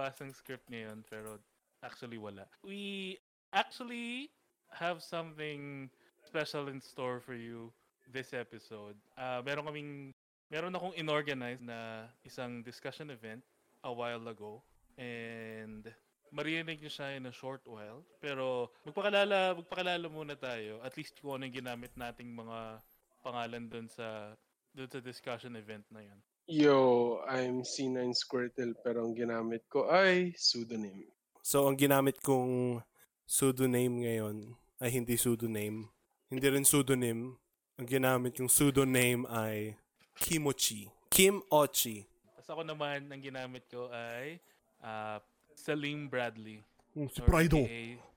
binabasang script ngayon, pero actually wala. We actually have something special in store for you this episode. Uh, meron kaming, meron akong inorganize na isang discussion event a while ago. And marinig niyo siya in a short while. Pero magpakalala, magpakalala muna tayo. At least kung ano yung ginamit nating mga pangalan doon sa doon sa discussion event na yan. Yo, I'm C9 Squirtle pero ang ginamit ko ay pseudonym. So, ang ginamit kong pseudonym ngayon ay hindi pseudonym. Hindi rin pseudonym. Ang ginamit kong pseudonym ay Kimochi. Kim Ochi. Tapos ako naman, ang ginamit ko ay uh, Salim Bradley. Hmm, si Prido.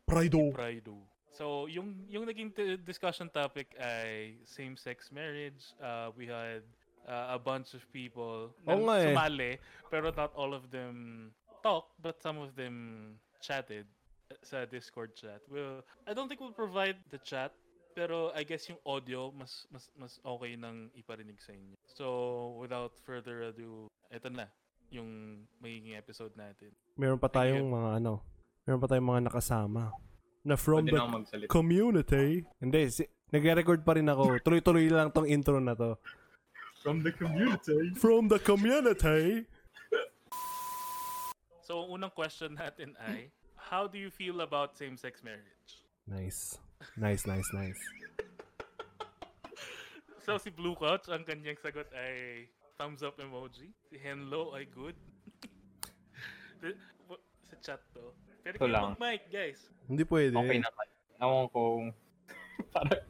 Prido. Prido. So, yung yung naging t- discussion topic ay same-sex marriage. Uh, we had uh, a bunch of people na Oo nga eh. sumali, pero not all of them talked, but some of them chatted uh, sa Discord chat. Well, I don't think we'll provide the chat, pero I guess yung audio mas mas mas okay nang iparinig sa inyo. So, without further ado, eto na yung magiging episode natin. Meron pa tayong mga ano, meron pa tayong mga nakasama na from Pwede the na community. Hindi, si, nagre-record pa rin ako. Tuloy-tuloy lang tong intro na to. From the community. From the community. So, ang unang question natin ay, how do you feel about same-sex marriage? Nice. Nice, nice, nice. So, si Blue Couch, ang kanyang sagot ay thumbs up emoji. Si Henlo ay good. Sa chat to. Pero Ito kayo mag-mic, guys. Hindi pwede. Okay naman. Ewan ko, parang,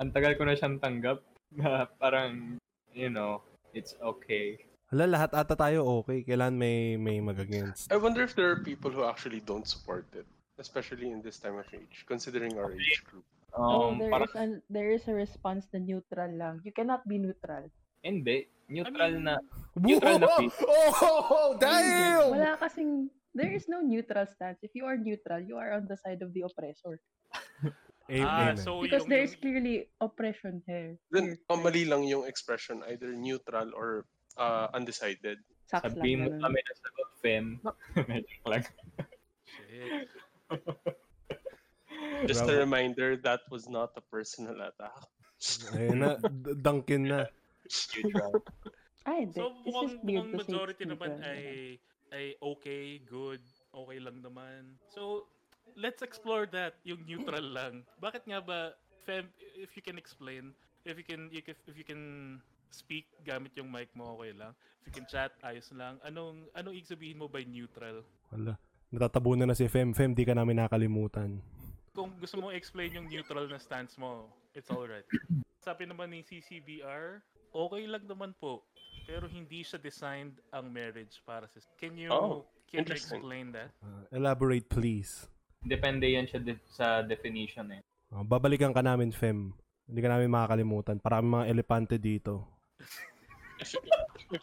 ang tagal ko na siyang tanggap na parang, you know, it's okay. Hala, lahat ata tayo okay. Kailan may may mag-against. I wonder if there are people who actually don't support it, especially in this time of age, considering our age group. Oh, Um, there parang, is a there is a response na neutral lang. You cannot be neutral. hindi. Neutral I mean, na. Neutral na fit. Oh, oh, oh, damn! Wala kasing there is no neutral stance. If you are neutral, you are on the side of the oppressor. Amen. Ah, Amen. so Because yung, there is clearly oppression here. Then, Here, oh, mali lang yung expression, either neutral or uh, undecided. Sucks Sabihin mo lang. kami na sagot, Fem. Medyo lang. shit. Just a Bravo. reminder, that was not a personal attack. Ayun na, d- Dunkin na. Neutral. Ay, hindi. So, It's mukhang, just weird mukhang to say it's majority naman neutral. ay, ay okay, good, okay lang naman. So, let's explore that, yung neutral lang. Bakit nga ba, Fem, if you can explain, if you can, you can, if you can speak gamit yung mic mo, okay lang. If you can chat, ayos lang. Anong, anong ibig sabihin mo by neutral? Wala. Natatabunan na si Fem. Fem, di ka namin nakalimutan. Kung gusto mo explain yung neutral na stance mo, it's alright. Sabi naman ni CCBR, okay lang naman po. Pero hindi siya designed ang marriage para sa... Can you, Oh, can you explain that? Uh, elaborate, please. Depende yan siya de- sa definition eh. Uh, babalikan ka namin, Fem. Hindi ka namin makakalimutan. Para kami mga elepante dito.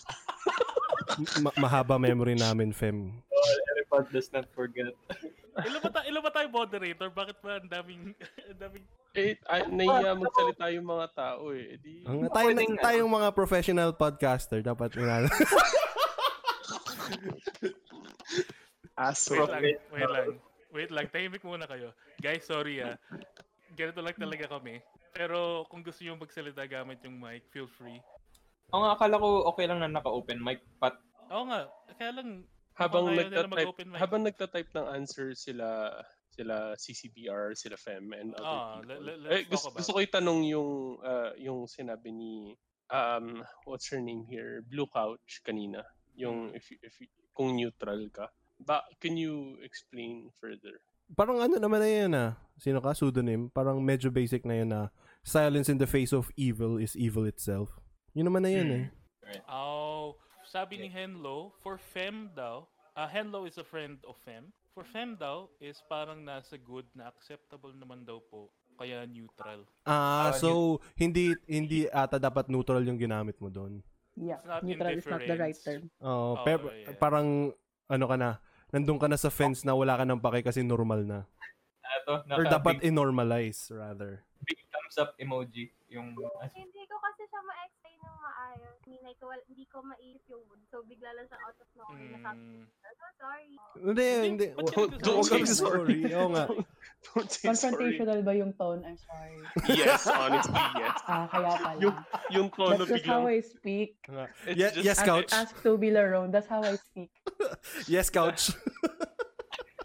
Ma- mahaba memory namin, Fem. Elephant does not forget. Ilan ba, ta- ilan ba tayo moderator? Bakit ba ang daming... ang daming... Eh, ay, naiya magsalita yung mga tao eh. Eh, Di, Ang, tayo, Pwedeng- tayong mga professional podcaster, dapat inano. aso. Wait lang, wait lang. Wait lang, tahimik muna kayo. Guys, sorry ah. Ganito lang talaga kami. Pero kung gusto nyo magsalita gamit yung mic, feel free. Ang akala ko okay lang na naka-open mic, but Oo nga, kaya lang... habang nagtatype, habang nagtatype ng answer sila sila CCBR, sila FEM, and other Ah, people. le- le- eh, let's gusto, gusto ko itanong yung uh, yung sinabi ni um what's her name here Blue Couch kanina Hmm. yung if you- if you- kung neutral ka ba can you explain further Parang ano naman na yan ah. Sino ka? Pseudonym. Parang medyo basic na yun na silence in the face of evil is evil itself. Yun naman na yun eh. Oh, sabi ni Henlo, for Fem daw, ah Henlo is a friend of Fem. For Fem daw is parang nasa good na acceptable naman daw po. Kaya neutral. Ah, Ah, so hindi hindi ata dapat neutral yung ginamit mo doon. Yeah, neutral is not the right term. Oo, Oh, pero yeah. parang ano ka na, nandun ka na sa fence na wala ka ng pake kasi normal na. ito, Or naka dapat big, i-normalize rather. big thumbs up emoji. Yung, Hindi ko kasi siya ma-explain ng maayos. Ninay ko, hindi ko maisip yung wood. So, bigla lang sa out of nowhere, nasabi Mm, ko, so sorry. Hindi, hindi. huwag kang sorry. Oo nga. Don't say sorry. Confrontational ba yung tone? I'm sorry. Yes, honestly, yes. Ah, kaya pala. Yung, yung tono That's just how I speak. it's Ye- just, yes, Ask, couch. ask Toby Larone. That's how I speak. Yes, couch.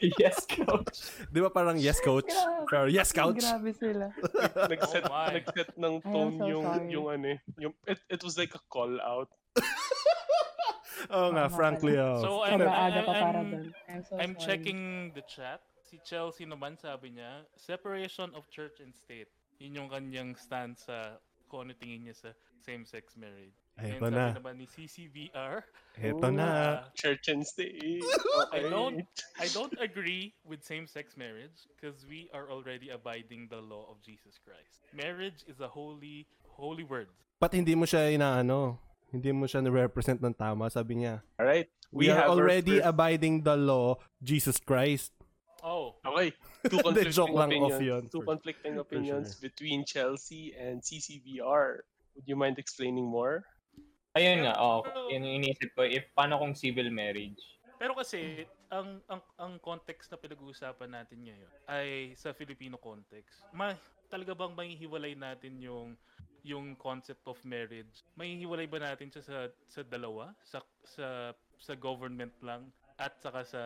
yes, coach. Di ba parang yes, coach? Pero yes, couch. Grabe sila. nag-set, Oh nag-set ng tone so yung, sorry. yung ano eh, yung, it, it was like a call out. Oo nga, Tama frankly. pala. Oh. So, I'm, I'm, I'm. I'm so I'm checking the chat. Si Chelsea naman sabi niya, separation of church and state. Yun yung kanyang stance sa kung ano tingin niya sa same-sex marriage. And Eto sabi na. naman ni CCVR, Eto na. uh, Church and state. I Okay. don't I don't agree with same-sex marriage because we are already abiding the law of Jesus Christ. Marriage is a holy holy word. Ba't hindi mo siya inaano? Hindi mo siya na-represent ng tama, sabi niya. Alright. We, are have our already first- abiding the law, Jesus Christ. Oh, Okay. Two conflicting joke lang, off opinions. yun. Two conflicting opinions between Chelsea and CCVR. Would you mind explaining more? Ayun nga, oh, yun yung iniisip ko, if paano kung civil marriage? Pero kasi ang ang ang context na pinag-uusapan natin ngayon ay sa Filipino context. Ma talaga bang mahihiwalay natin yung yung concept of marriage? Mahihiwalay ba natin siya sa sa dalawa? Sa sa sa government lang at saka sa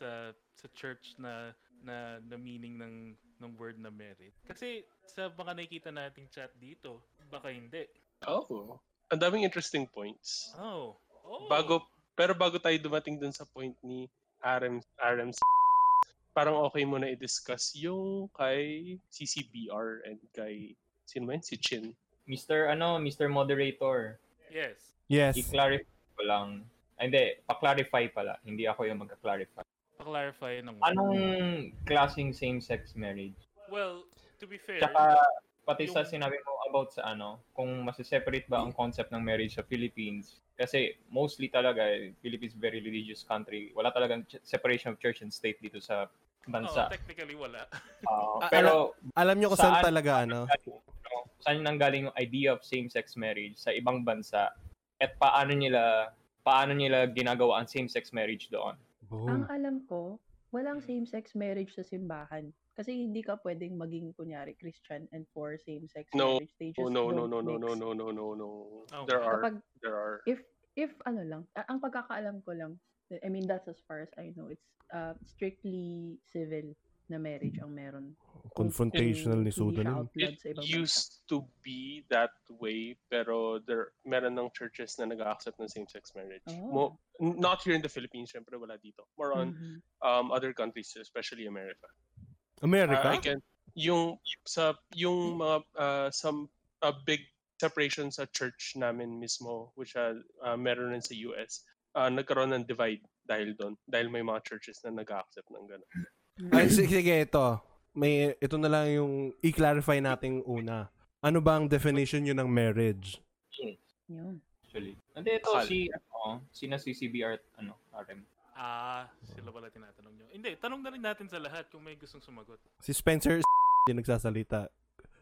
sa sa church na na na meaning ng ng word na marriage. Kasi sa mga nakikita nating chat dito, baka hindi. Oh. Ang daming interesting points. Oh. oh. Bago, pero bago tayo dumating dun sa point ni RM, RM parang okay mo na i-discuss yung kay CCBR and kay, sino yun? Si Chin. Mr. ano, Mr. Moderator, Yes. Yes. i-clarify ko lang. Ay, hindi, pa-clarify pala. Hindi ako yung mag-clarify. Pa-clarify ng Anong klaseng same-sex marriage? Well, to be fair, Tsaka, pati sa Yung- sinabi mo about sa ano, kung masiseparate ba ang concept ng marriage sa Philippines. Kasi mostly talaga, eh, Philippines very religious country. Wala talagang ch- separation of church and state dito sa bansa. technically wala. Ah, pero Alam nyo kung saan Saan? talaga, ano? ano, saan nanggaling yung idea of same-sex marriage sa ibang bansa at paano nila paano nila ginagawa ang same-sex marriage doon? Ang Boom. alam ko, walang same-sex marriage sa simbahan. Kasi hindi ka pwedeng maging, kunyari, Christian and for same-sex No. marriage. They Oh, just no, no, no, no, no, no, no, no, no. Okay. There are, Kapag, there are. if, if ano lang, ang pagkakaalam ko lang, I mean, that's as far as I know, it's uh, strictly civil na marriage ang meron. Confrontational ni nun. outlawed It sa ibang bansa. used to be that way, pero there, meron ng churches na nag-accept ng same-sex marriage. Oh. Mo, n- not here in the Philippines, syempre wala dito. More on Mhm. um, other countries, especially America. America? Uh, again, yung sa yung mga uh, some uh, big separation sa church namin mismo which uh, uh, meron rin sa US. Uh, nagkaroon ng divide dahil doon dahil may mga churches na nag-accept ng gano'n. Ay, sige, sige, ito. May, ito na lang yung i-clarify natin una. Ano ba ang definition nyo ng marriage? Yun. Actually. Hindi, ito si, ano, sina CCBR, ano, RM. Ah, sila pala tinatanong nyo. Hindi, tanong na rin natin sa lahat kung may gustong sumagot. Si Spencer yung nagsasalita.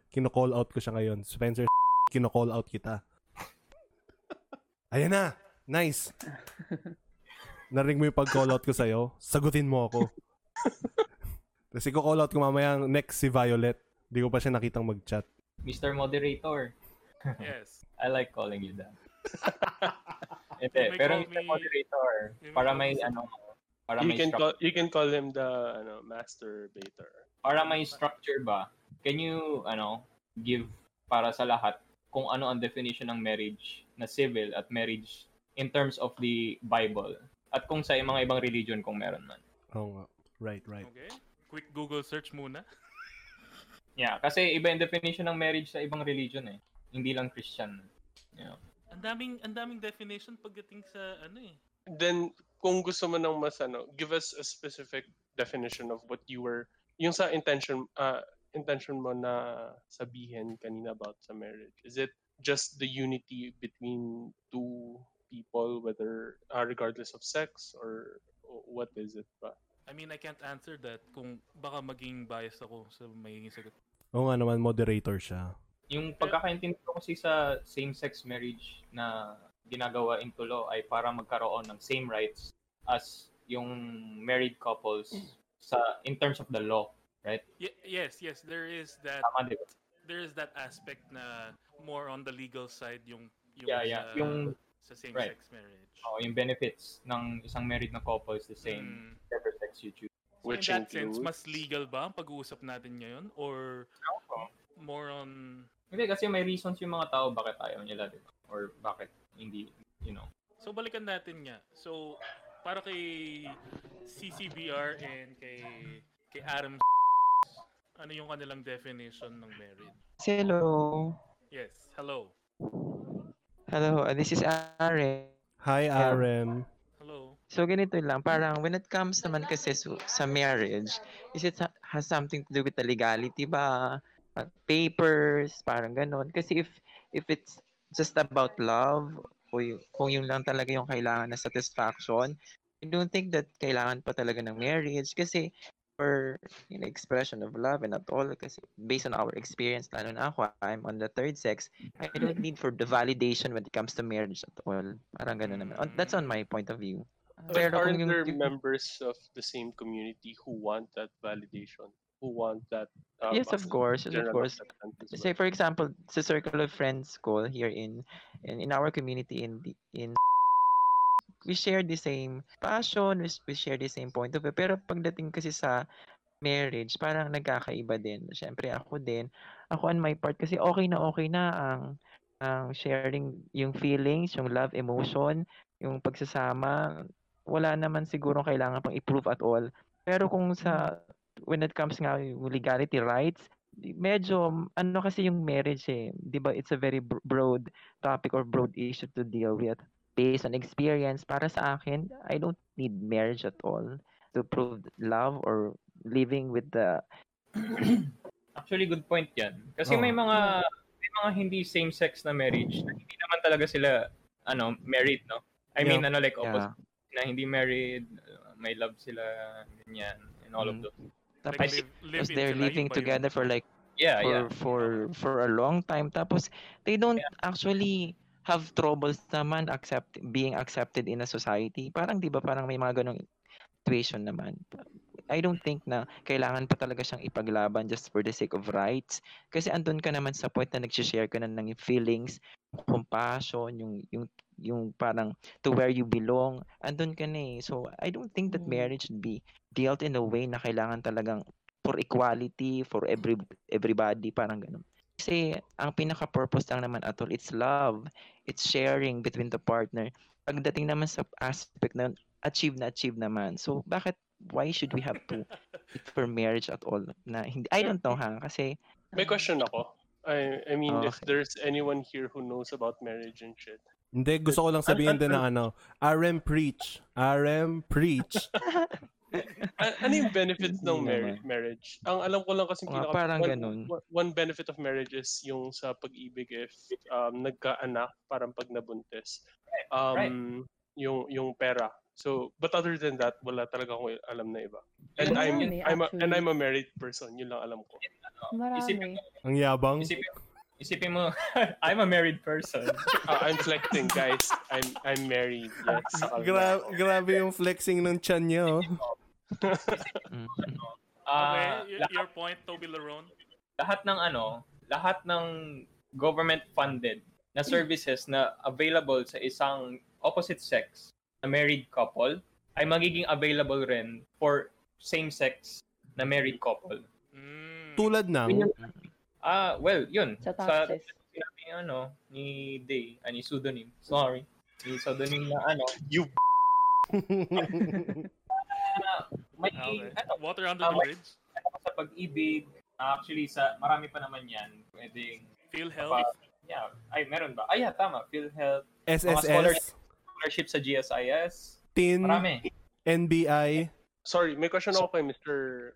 Kino-call out ko siya ngayon. Spencer kino-call out kita. Ayan na. Nice. Narinig mo yung pag-call out ko sa'yo? Sagutin mo ako. Kasi ko call out ko mamaya next si Violet. Hindi ko pa siya nakitang mag-chat. Mr. Moderator. Yes. I like calling you that. You Hindi, may pero call Mr. me- Moderator, you para may, me- ano, para You may, can call you can call him the ano masturbator. para may structure ba, can you, ano, give para sa lahat kung ano ang definition ng marriage na civil at marriage in terms of the Bible at kung sa mga ibang religion kung meron man. Oo nga. Right, right. Okay. Quick Google search muna. Yeah, kasi iba yung definition ng marriage sa ibang religion eh. Hindi lang Christian. Yeah. Ang daming ang daming definition pagdating sa ano eh. Then kung gusto mo ng mas ano, give us a specific definition of what you were yung sa intention uh, intention mo na sabihin kanina about sa marriage. Is it just the unity between two people whether uh, regardless of sex or what is it ba? I mean, I can't answer that kung baka maging biased ako sa magiging sagot. Oo nga naman, moderator siya. Yung pagkakaintindi ko kasi sa same-sex marriage na ginagawa into law ay para magkaroon ng same rights as yung married couples sa in terms of the law, right? Ye- yes, yes, there is that Tama, di ba? there is that aspect na more on the legal side yung yung Yeah, yeah. sa, Yung sa same right. sex marriage. oh, yung benefits ng isang married na couple is the same Mm. whatever sex you choose. So Which in that sense, includes- mas legal ba ang pag-uusap natin ngayon or more on Hindi kasi may reasons yung mga tao bakit ayaw nila, di ba? Or bakit hindi, you know. So balikan natin nga. So para kay CCBR and kay kay Adam ano yung kanilang definition ng married? Hello. Yes, hello. Hello, uh, this is Aaron. Hi, Arem. Hello. So ganito lang, parang when it comes naman kasi su- sa marriage, is it ha- has something to do with the legality ba? Papers, parang ganon. Kasi if if it's just about love, o kung yun lang talaga yung kailangan na satisfaction, I don't think that kailangan pa talaga ng marriage kasi for you know, expression of love and at all kasi based on our experience lalo na ako I'm on the third sex I don't need for the validation when it comes to marriage at all parang ganun naman that's on my point of view But Pero kung yung- there yung- members of the same community who want that validation? Who want that? um, Yes, of course, yes, of course. say well? for example sa circle of friends ko here in in, in our community in the in we share the same passion we, we share the same point of view pero pagdating kasi sa marriage parang nagkakaiba din syempre ako din ako on my part kasi okay na okay na ang ang sharing yung feelings yung love emotion yung pagsasama wala naman siguro kailangan pang i-prove at all pero kung sa when it comes nga legality rights medyo ano kasi yung marriage eh 'di ba it's a very bro- broad topic or broad issue to deal with based on experience para sa akin I don't need marriage at all to prove love or living with the Actually, good point yan. Kasi may Oo. mga may mga hindi same-sex na marriage na hindi naman talaga sila ano married, no? I mean, ano like opposite yeah. na hindi married, may love sila, ganyan, and all of Mm. Those. Like tapos live, live tapos they're living together for like Yeah, for yeah. for for a long time tapos they don't actually have troubles naman accept being accepted in a society parang 'di ba parang may mga ganong situation naman I don't think na kailangan pa talaga siyang ipaglaban just for the sake of rights. Kasi andun ka naman sa point na nag-share ka na ng feelings compassion yung yung yung parang to where you belong. Andun ka na eh. So I don't think that Mm. marriage should be dealt in a way na kailangan talagang for equality for every everybody parang ganun. Kasi ang pinaka-purpose lang naman at all it's love. It's sharing between the partner. Pagdating naman sa aspect na yun, achieve na achieve naman. So bakit why should we have to for marriage at all na hindi I don't know ha kasi May question ako. I I mean, if Okay. there's anyone here who knows about marriage and shit. Hindi, gusto ko lang sabihin din na ano, RM preach. RM preach. Ano yung benefits ng Hindi marri- naman. marriage? Ang alam ko lang kasi Mga parang one, ganun. one- one benefit of marriage is yung sa pag-ibig if um, nagkaanak parang pag nabuntis. Um, Right. yung yung pera. So, but other than that, wala talaga akong alam na iba. And Marami, I'm I'm a, and. I'm a married person, yun lang alam ko. Isipin, Marami. Ang yabang. isipin, isipin mo, I'm a married person. Ah, I'm flexing, guys. I'm I'm married. Yes. Gra- grabe yung flexing ng chan niya, oh. mm, Okay, Ah, lahat, your point, Toby Laron. lahat ng ano, lahat ng government funded na services na available sa isang opposite sex na married couple ay magiging available rin for same-sex na married couple. Mm. Tulad ng... Ah, well, yun. Sa taxes. sinabi ni ano, ni Day, ah, ni pseudonym. Sorry. Ni pseudonym na ano, You na may Ah, Okay. ano, Water under Ah, the bridge. sa pag-ibig, actually sa marami pa naman 'yan. Pwedeng PhilHealth. pa, yeah, ay meron ba? Ay, yeah, tama. PhilHealth, SSS, scholarship sa GSIS. TIN, Marami. NBI. Sorry, may question ako kay Mr.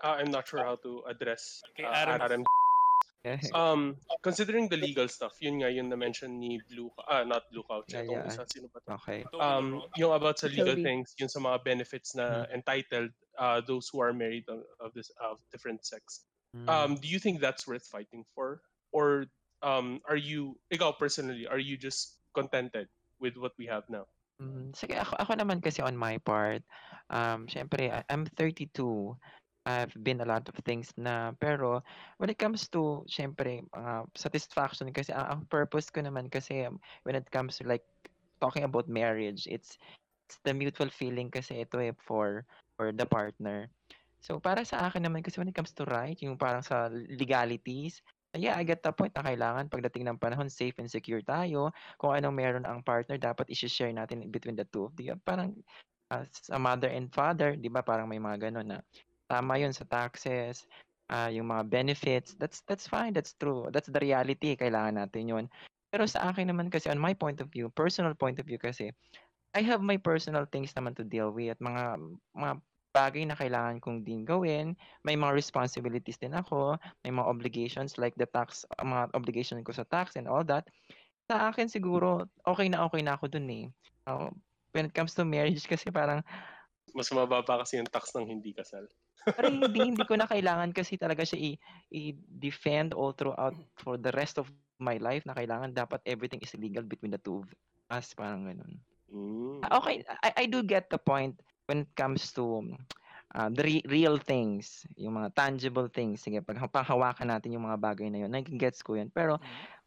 Uh, I'm not sure how to address uh, Adam. Adam. Um, considering the legal stuff, yun nga yung na-mention ni Blue, ah, not Blue Couch, Yeah, yeah. isa, sino ba to? okay Um, yung about sa legal Toby. things, yun sa mga benefits na entitled uh, those who are married of, of this of different sex. Mm. Um, do you think that's worth fighting for, or um, are you, ikaw personally, are you just contented with what we have now? Mm, sige, ako, ako naman kasi on my part, um, syempre, I'm 32. I've been a lot of things na, pero when it comes to, syempre, mga satisfaction, kasi ang, ang purpose ko naman kasi um, when it comes to like talking about marriage, it's, it's the mutual feeling kasi ito eh for, for the partner. So, para sa akin naman kasi when it comes to right, yung parang sa legalities, yeah, I get the point na kailangan pagdating ng panahon, safe and secure tayo. Kung anong meron ang partner, dapat i-share natin between the two of them. Parang as a mother and father, di ba parang may mga ganun na tama yun sa taxes, ah, yung mga benefits, that's that's fine, that's true. That's the reality, kailangan natin yun. Pero sa akin naman kasi, on my point of view, personal point of view kasi, I have my personal things naman to deal with, mga, mga bagay na kailangan kong din gawin, may mga responsibilities din ako, may mga obligations like the tax, mga obligation ko sa tax and all that. Sa akin siguro, okay na okay na ako dun eh. Uh, when it comes to marriage kasi parang Mas mababa kasi yung tax ng hindi kasal. pero hindi hindi ko na kailangan kasi talaga siya i- i-defend all throughout for the rest of my life na kailangan dapat everything is legal between the two of us parang ganun. Mm. Okay, I, I do get the point when it comes to uh, the re- real things, yung mga tangible things. Sige, pag panghawakan natin yung mga bagay na yun, nagigets ko yun. Pero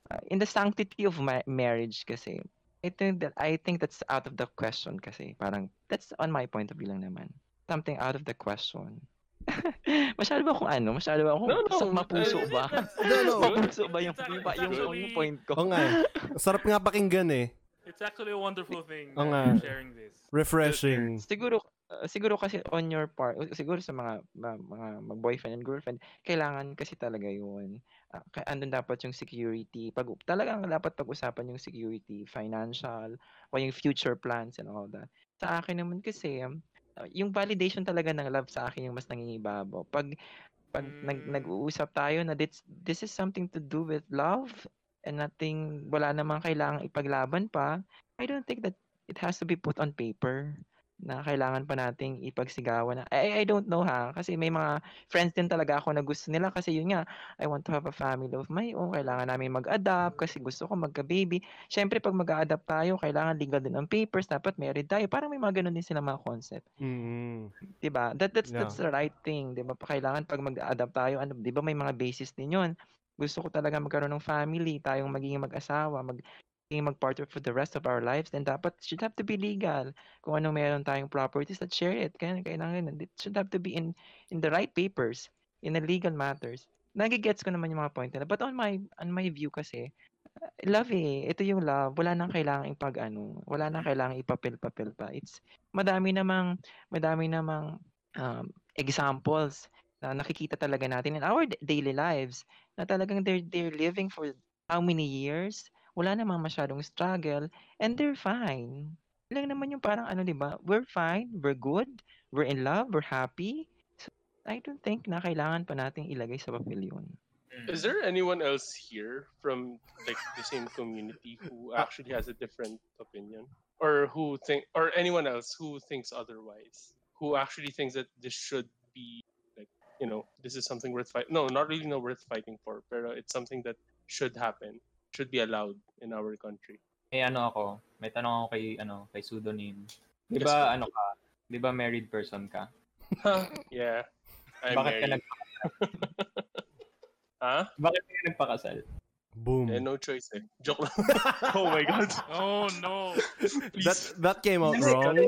uh, in the sanctity of ma- marriage kasi, I think that I think that's out of the question kasi parang that's on my point of view lang naman. Something out of the question. masyado ba akong ano? Masyado ba akong No, no, mapuso ba? No, no. mapuso ba yung, yung, yung, yung point ko? Oo nga eh. Sarap nga pakinggan eh. It's actually a wonderful thing that nga. sharing this. Refreshing. siguro uh, siguro kasi on your part siguro sa mga ma- mga mag-boyfriend and girlfriend kailangan kasi talaga yun uh, kaya andun dapat yung security pag talagang dapat pag-usapan yung security financial o yung future plans and all that sa akin naman kasi uh, yung validation talaga ng love sa akin yung mas nangingibabaw pag pag nag, Mm. nag-uusap tayo na this, this is something to do with love and nothing wala namang kailangang ipaglaban pa I don't think that it has to be put on paper na kailangan pa nating ipagsigawan. Na I, I don't know ha? Kasi may mga friends din talaga ako na gusto nila kasi yun nga I want to have a family of my own. Kailangan namin mag-adapt kasi gusto ko magka-baby. Syempre pag mag-adapt tayo kailangan legal din ang papers dapat married tayo. Parang may mga ganun din sila mga concept. Mm. 'di ba that that's Yeah. that's the right thing 'di ba Pa- kailangan pag mag-adapt tayo ano 'di ba may mga basis din yun gusto ko talaga magkaroon ng family tayong magiging mag-asawa mag magiging mag-partner for the rest of our lives then dapat should have to be legal kung ano meron tayong properties let's share it kaya kailangan it should have to be in in the right papers in the legal matters. Nagigets ko naman yung mga point nila but on my on my view kasi uh, love eh. Ito yung love. Wala nang kailangang ipag ano wala nang kailangang ipapel-papel pa. It's madami namang madami namang um, examples na nakikita talaga natin in our daily lives na talagang they're, they're living for how many years, wala namang masyadong struggle, and they're fine. Lang naman yung parang ano, di ba? We're fine, we're good, we're in love, we're happy. So, I don't think na kailangan pa nating ilagay sa papel yun. Is there anyone else here from like the same community who actually has a different opinion, or who think, or anyone else who thinks otherwise, who actually thinks that this should be you know, this is something worth fight? No, not really, no worth fighting for, pero it's something that should happen, should be allowed in our country. Eh ano ako, may tanong ako kay ano, kay pseudonym. 'Di Yes, ba sir. ano ka? 'Di ba married person ka? yeah, I'm Bakit ka married. nag Huh? Bakit ka nagpakasal? Boom. Eh, no choice eh. Joke lang. oh my god. Oh no. That that came out Hindi, wrong. kasi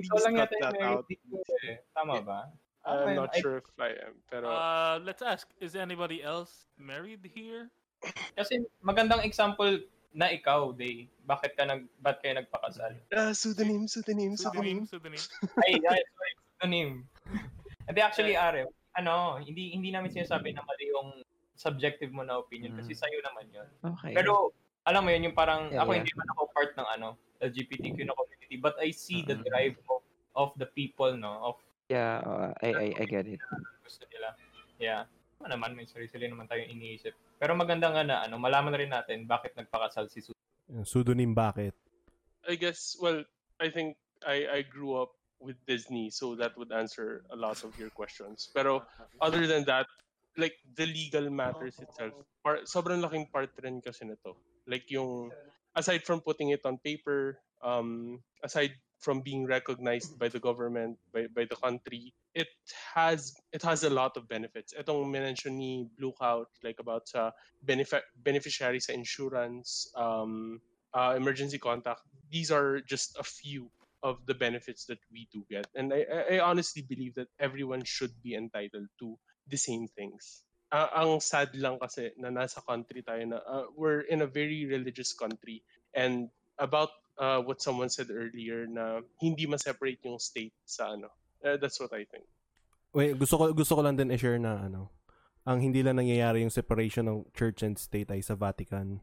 Ikaw lang Please yata cut yung that married out. dito eh. Tama ba? I'm not I- sure if I am, pero Uh, let's ask. Is anybody else married here? Kasi magandang example na ikaw, Day. Bakit ka nag ba't kayo nagpakasal? Ah, pseudonym, pseudonym, pseudonym. Pseudonym, pseudonym. Ay, ay, sorry, pseudonym. Hindi actually Are, ano, hindi hindi namin sinasabi na mali yung subjective mo na opinion kasi Mm. sa'yo naman 'yon. Okay. Pero alam mo 'yun, yung parang Yeah, ako yeah. hindi man ako part ng ano, LGBTQ na community, but I see the Mm. drive of, of the people, no, of yeah, uh, I, I, I get it. gusto nila. Yeah. Ano naman, may sarili naman tayong iniisip. Pero maganda nga na, ano, malaman na rin natin bakit nagpakasal si Susan. Pseudonym bakit? I guess, well, I think I, I grew up with Disney, so that would answer a lot of your questions. Pero other than that, like the legal matters itself, par, sobrang laking part rin kasi nito. Like yung aside from putting it on paper, um, aside from being recognized by the government, by, by the country, it has it has a lot of benefits. Itong mention ni Blue Couch, like about sa benefi- beneficiary sa insurance, um, uh, emergency contact, these are just a few of the benefits that we do get. And I, I- honestly believe that everyone should be entitled to the same things. Ah, ang sad lang kasi na nasa country tayo na uh, we're in a very religious country and about uh, what someone said earlier na hindi ma-separate yung state sa ano. Uh, that's what I think. Wait, gusto ko gusto ko lang din i-share na ano. Ang hindi lang nangyayari yung separation ng church and state ay sa Vatican.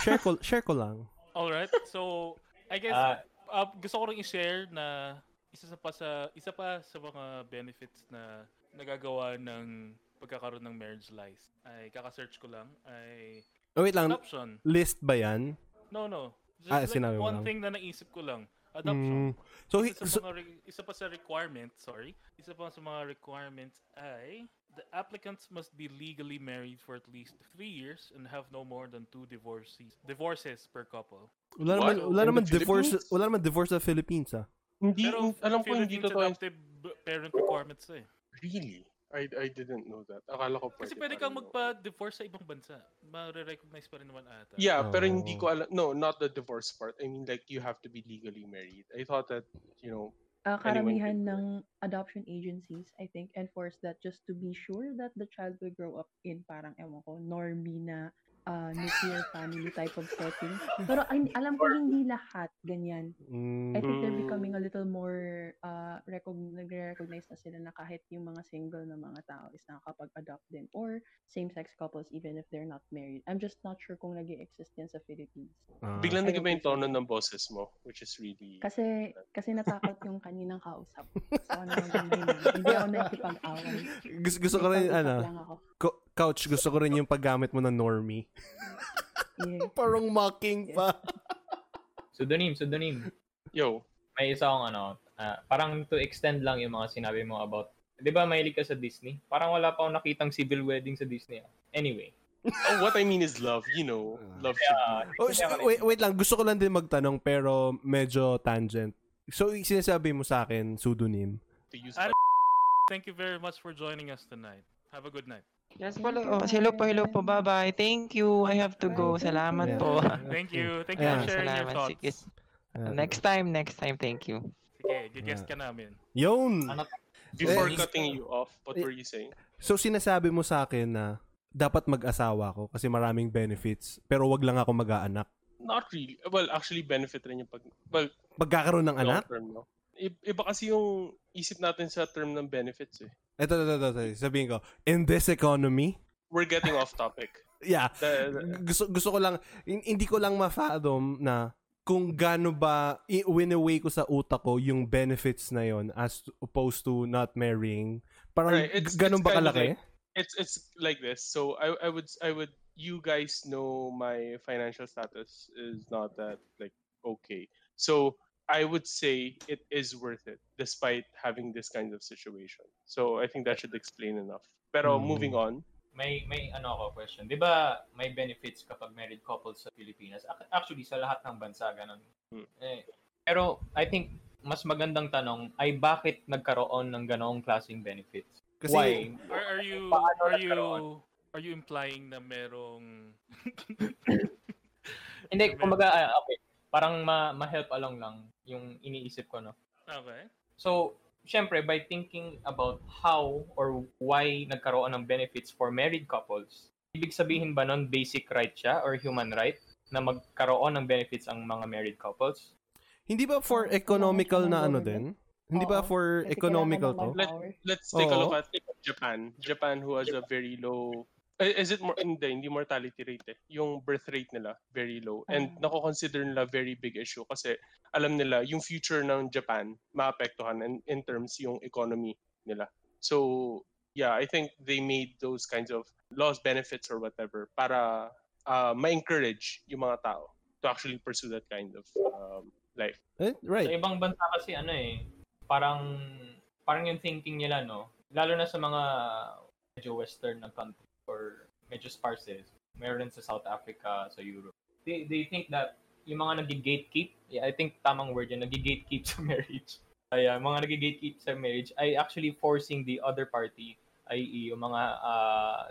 Share ko, share ko lang. Alright, so I guess Ah, uh, gusto ko rin i-share na isa sa pa sa isa pa sa mga benefits na nagagawa ng pagkakaroon ng marriage license ay kaka-search ko lang ay Oh, wait lang. adoption. List ba yan? No, no. Just Ah, like sinabi mo one lang. thing na naisip ko lang. Adoption. Mm. So, isa, so, re- isa pa sa requirement, sorry. Isa pa sa mga requirements ay the applicants must be legally married for at least three years and have no more than two divorces divorces per couple. wala naman, wala In naman divorce, wala naman divorce sa Philippines, ah. Hindi, Pero alam ko hindi totoo adoptive parent requirements eh. Really? I I didn't know that. Akala ko Kasi pwede pwede pa kang magpa-divorce sa ibang bansa. Mare-recognize pa rin naman ata. Yeah, pero Oh. hindi ko alam. No, not the divorce part. I mean, like, you have to be legally married. I thought that, you know, Anyone karamihan ng adoption agencies, I think, enforce that just to be sure that the child will grow up in parang, ewan ko, normie na ah, nuclear family type of setting. Pero ay, alam ko hindi lahat ganyan. Mm. I think they're Mm. becoming a little more uh, recog- nagre-recognize na sila na kahit yung mga single na mga tao is nakakapag-adopt din. Or same-sex couples even if they're not married. I'm just not sure kung nag exist yan sa Philippines. Ah. biglang I nag-iba yung tono ng boses mo, which is really... Kasi kasi natakot yung kaninang kausap. So ano. Hindi ako nakikipag-away. gusto, gusto ko rin, ano, co- couch, gusto ko rin yung paggamit mo ng normie. Yeah. Parang mocking pa. pseudonym, pseudonym. Yo, May isa akong ano, ah, parang to extend lang yung mga sinabi mo about, di ba mahilig ka sa Disney? Parang wala pa akong nakitang civil wedding sa Disney. ah. Anyway. oh, what I mean is love, you know. Love should Ah, be... Oh, s- wait, wait lang. Gusto ko lang din magtanong pero medyo tangent. So, sinasabi mo sa akin, pseudonym. To use Thank you very much for joining us tonight. Have a good night. Yes po. Oh, hello po, hello po. Bye-bye. Thank you. I have to go. Salamat you. po. Thank you. Thank you Ayan. for sharing your Salamat. thoughts. Sige. Next time, next time. Thank you. Sige, gigest ka namin. Yun! Ano- Before Eh, cutting you off, what were you saying? So, sinasabi mo sa akin na dapat mag-asawa ko kasi maraming benefits pero wag lang ako mag-aanak. Not really. Well, actually, benefit rin yung pag... Well, Magkakaroon ng anak? term, no? Iba kasi yung isip natin sa term ng benefits eh. Ito, ito, ito, ito. Sabihin ko, in this economy, We're getting off topic. yeah, The- the- gusto, gusto ko lang, hin- hindi ko lang ma-fathom na kung gaano ba winaway ko sa utak ko yung benefits na yon as opposed to not marrying. Parang Right, it's- ganun it's ba kalaki? it's it's like this. So I I would I would you guys know my financial status is not that like okay. So I would say it is worth it despite having this kind of situation. So I think that should explain enough. Pero Hmm. moving on. May may ano ako question. 'Di ba may benefits kapag married couples sa Pilipinas? Ac- Actually sa lahat ng bansa ganun. Hmm. Eh, pero I think mas magandang tanong ay bakit nagkaroon ng ganoong klaseng benefits? Kasi, Why? Are, are you Paano are you are you implying na merong Hindi, kumbaga ah, okay, parang ma ma-help along lang yung iniisip ko no. Okay. So, syempre, by thinking about how or why nagkaroon ng benefits for married couples, ibig sabihin ba nun basic right siya or human right na magkaroon ng benefits ang mga married couples? hindi ba for economical na ano din? Hindi ba for economical to? Let, let's take a Oo. look at Japan. Japan who has a very low is it more hindi, hindi mortality rate eh. Yung birth rate nila very low and Ah. nako-consider nila very big issue kasi alam nila yung future ng Japan maapektuhan in, in terms yung economy nila. So yeah, I think they made those kinds of laws, benefits or whatever para uh, ma-encourage yung mga tao to actually pursue that kind of um, life. Eh, Sa right. ibang bansa kasi ano eh, parang parang yung thinking nila no, lalo na sa mga medyo western na country or medyo sparse eh. Meron sa South Africa, sa Europe. they, they think that yung mga nag-gatekeep, yeah, I think tamang word yun, nag-gatekeep sa marriage. Kaya mga nag-gatekeep sa marriage ay actually forcing the other party, i.e. yung mga uh,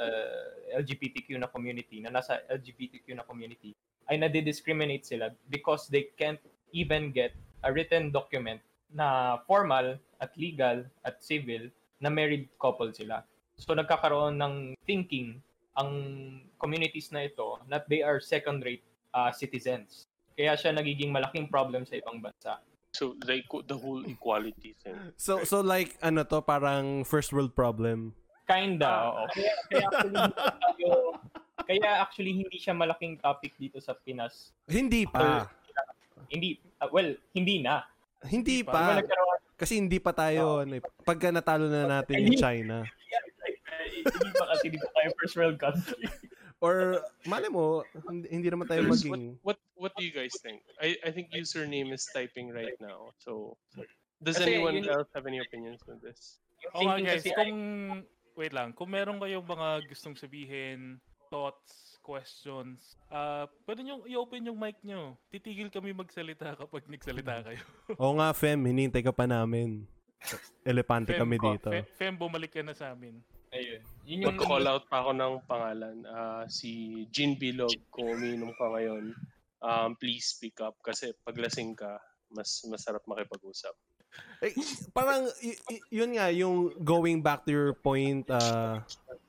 uh, LGBTQ na community, na nasa LGBTQ na community, ay nade-discriminate sila because they can't even get a written document na formal at legal at civil na married couple sila. So nagkakaroon ng thinking ang communities na ito that they are second-rate uh, citizens. Kaya siya nagiging malaking problem sa ibang bansa. So like the whole equality thing. So so like ano to parang first world problem. Kinda, oo. Kaya, kaya, actually, tayo, kaya actually hindi siya malaking topic dito sa Pinas. Hindi pa. Hindi, uh, well, hindi na. Hindi pa. Kasi hindi pa tayo eh, pagka natalo na natin yung China. Hindi pa kasi hindi pa tayo first world country. Or mali mo, hindi, hindi naman tayo What, maging what what do you guys think? I I think username is typing right now. So does Kasi anyone yun- else have any opinions on this? Nga Thinking guys, kasi kung, wait lang, kung meron kayong mga gustong sabihin, thoughts, questions, ah pwede nyo i-open yung mic nyo. Titigil kami magsalita kapag nagsalita kayo. Oo nga, Fem, hinihintay ka pa namin. Elepante Fem, kami dito. Fe- Fem, bumalik ka na sa amin. Ayun. Yun yung Mag-call out pa ako ng pangalan. Ah, si Jean Bilog, kung umiinom ka ngayon, um, please speak up. Kasi pag lasing ka, mas masarap makipag-usap. Eh, parang, y- y- yun nga, yung going back to your point, uh,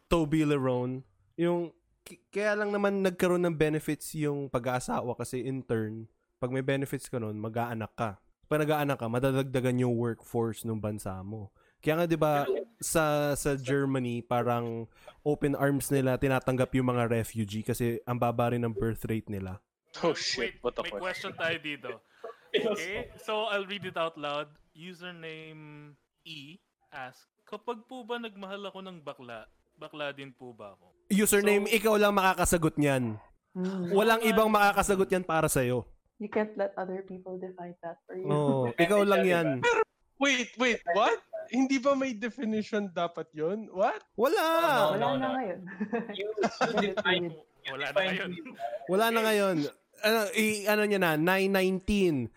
Toby Lerone, yung, k- kaya lang naman nagkaroon ng benefits yung pag-aasawa kasi in turn, pag may benefits ka nun, mag-aanak ka. Pag nag-aanak ka, madadagdagan yung workforce ng bansa mo. Kaya nga 'di ba sa sa Germany parang open arms nila tinatanggap yung mga refugee kasi ang baba rin ng birth rate nila. Oh shit, Wait, what a may question. question tayo dito. Okay, so I'll read it out loud. Username E ask, kapag po ba nagmahal ako ng bakla, bakla din po ba ako? Username, So- ikaw lang makakasagot niyan. Mm. Walang ibang makakasagot yan para sa'yo. You can't let other people define that for you. Oo, ikaw lang yan. Wait, wait, what? Hindi ba may definition dapat yon? What? Wala! Oh, Wala no, na no. ngayon. you, you define, Wala na ngayon. Wala na ngayon. Ano, i, ano niya na, 919,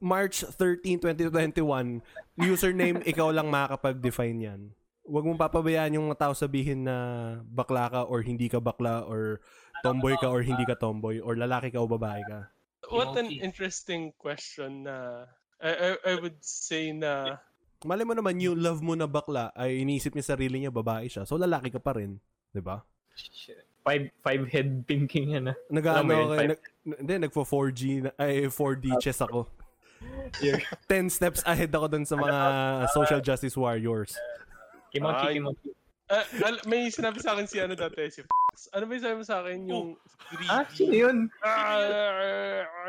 March 13, 2021, username, ikaw lang makakapag-define yan. Huwag mong papabayaan yung mga tao sabihin na bakla ka or hindi ka bakla or tomboy ka or hindi ka tomboy or lalaki ka o babae ka. What an interesting question na I, I, I would say na Mali mo naman, yung love mo na bakla ay iniisip niya sarili niya babae siya. So lalaki ka pa rin. 'di ba? Shit. five five head thinking yan ah. Nag-ano ako, five- nag, hindi, nagfo 4G, na- ay 4D chess ako. You're- 10 steps ahead ako dun sa mga social justice warriors. Kimochi, kimochi. Ah, al- may sinabi sa akin si ano dati, si. Ano ba yung sabi mo sa akin? Yung 3D. Ah, sino yun?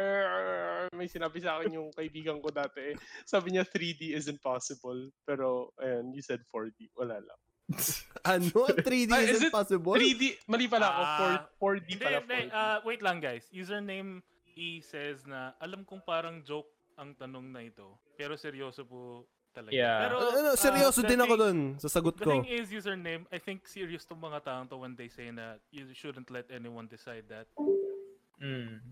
May sinabi sa akin yung kaibigan ko dati. Sabi niya 3D isn't possible. Pero, ayun, you said 4D. Wala lang. Ano? 3D Ah, is is possible? 3D, mali pala ako. Ah, 4, 4D Hindi, pala. hindi. 4D. ah, wait lang guys. Username E says na alam kong parang joke ang tanong na ito. Pero seryoso po talaga. Yeah. Pero, ano, ah, seryoso the din ako dun sa sagot The ko. thing is, username, I think serious tong mga taong to when they say na you shouldn't let anyone decide that. Mm.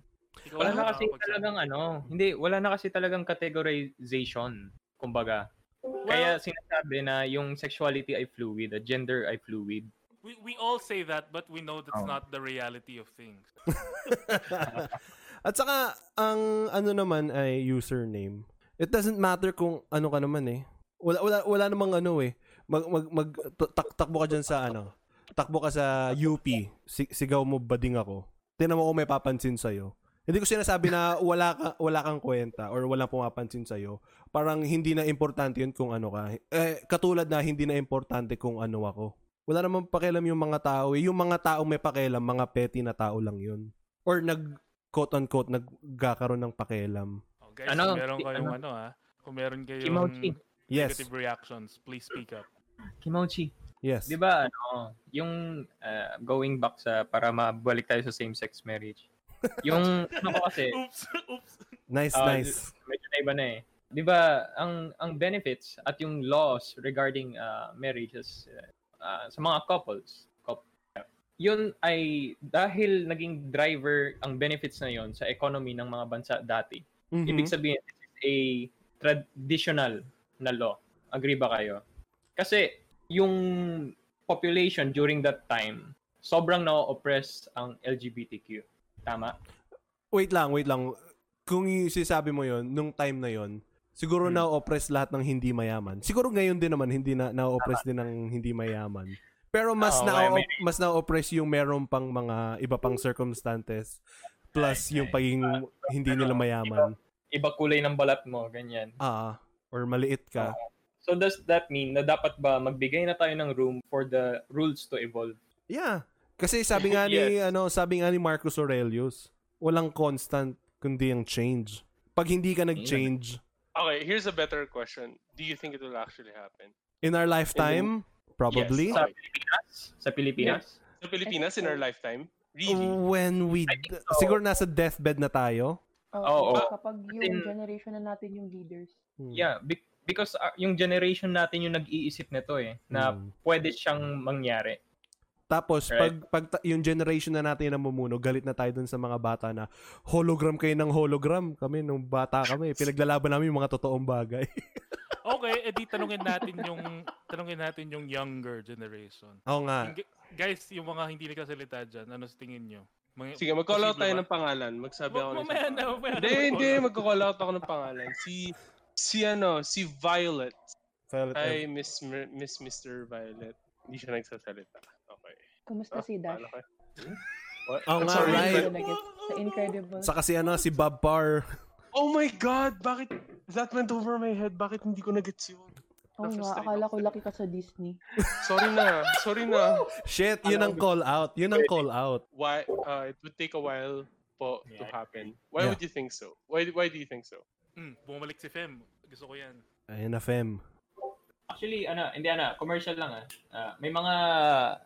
Ikaw Wala lang na kasi talagang ano, hindi, wala na kasi talagang categorization, kumbaga. Kaya sinasabi na yung sexuality ay fluid, the gender ay fluid. We, we all say that, but we know that's Oh. not the reality of things. At saka, ang ano naman ay username. It doesn't matter kung ano ka naman eh. Wala, wala, wala namang ano eh. Mag, mag, mag, tak, takbo ka dyan sa ano. Takbo ka sa UP. Si, sigaw mo bading ako. Tinan mo kung may papansin sa'yo. Hindi ko sinasabi na wala, ka, wala kang kwenta or walang pumapansin sa'yo. Parang hindi na importante yun kung ano ka. Eh, katulad na hindi na importante kung ano ako. Wala namang pakialam yung mga tao eh. Yung mga tao may pakialam, mga petty na tao lang yun. Or nag, quote-unquote, nagkakaroon ng pakialam. Guys, Ano? kung meron kayong ano? ano ah, kung meron kayong Kimochi. Yes. negative reactions, please speak up. Kimochi. Yes. Di ba, ano, yung uh, going back sa, para mabalik tayo sa same-sex marriage. Yung, ano ko kasi, Oops, oops. Nice, Ah, nice. medyo na iba na eh. 'Di ba, ang ang benefits at yung laws regarding uh, marriages uh, uh, sa mga couples, coup- yun ay dahil naging driver ang benefits na yon sa economy ng mga bansa dati. Mhm. Ibig sabihin, this is a traditional na law. Agree ba kayo? Kasi yung population during that time, sobrang na-oppress ang LGBTQ. Tama? Wait lang, wait lang. Kung yung sinasabi mo yon nung time na yon siguro Hmm. na-oppress lahat ng hindi mayaman. Siguro ngayon din naman, hindi na na-oppress din ng hindi mayaman. Pero mas Oo, na may- mas na-oppress yung meron pang mga iba pang circumstances plus yung pagiging hindi nila mayaman. Iba kulay ng balat mo, ganyan. Ah, or maliit ka. So does that mean na dapat ba magbigay na tayo ng room for the rules to evolve? Yeah. Kasi sabi nga ni Yes. ano, sabi nga ni Marcus Aurelius, walang constant kundi ang change. Pag hindi ka nag-change Okay, here's a better question. Do you think it will actually happen? in our lifetime, probably. Yes. Sa Pilipinas? Sa Pilipinas? Sa Pilipinas in our lifetime? Really? When we so. siguro nasa deathbed na tayo. Oo, Oo. kapag yung in- generation na natin yung leaders. Hmm. Yeah, be- because uh, yung generation natin yung nag-iisip nito eh, na Hmm. pwede siyang mangyari. Tapos Right. pag pag ta- yung generation na natin na namumuno, galit na tayo dun sa mga bata na hologram kayo ng hologram. Kami nung bata kami, pinaglalaban namin yung mga totoong bagay. Okay, edi tanungin natin yung tanungin natin yung younger generation. Oo nga. Yung guys, yung mga hindi nagkasalita dyan, ano sa tingin nyo? Mga, Sige, mag-call out tayo ba? ng pangalan. Magsabi ako ng Mamaya na, pangalan. mamaya na. Hindi, hindi. Mag-call out ako ng pangalan. Si, si ano, si Violet. Violet Hi, Miss, Miss Mr. Violet. Hindi siya nagsasalita. Okay. Kumusta si Dash? paano kayo? Hmm? What? I'm nga, sorry, right. Sa Incredible. Saka si ano, si Bob Parr. Oh my God! Bakit? That went over my head. Bakit hindi ko nagets yun? Oo nga, akala ko laki ka sa Disney. Sorry na. Sorry na. Shit, yun ang call out. Yun ang call out. Why? Uh, it would take a while po to happen. Why Yeah. would you think so? Why, why do you think so? Hmm, bumalik si Fem. Gusto ko yan. Ayun na, Fem. Actually, ano, hindi ano, commercial lang ah. Ah, may mga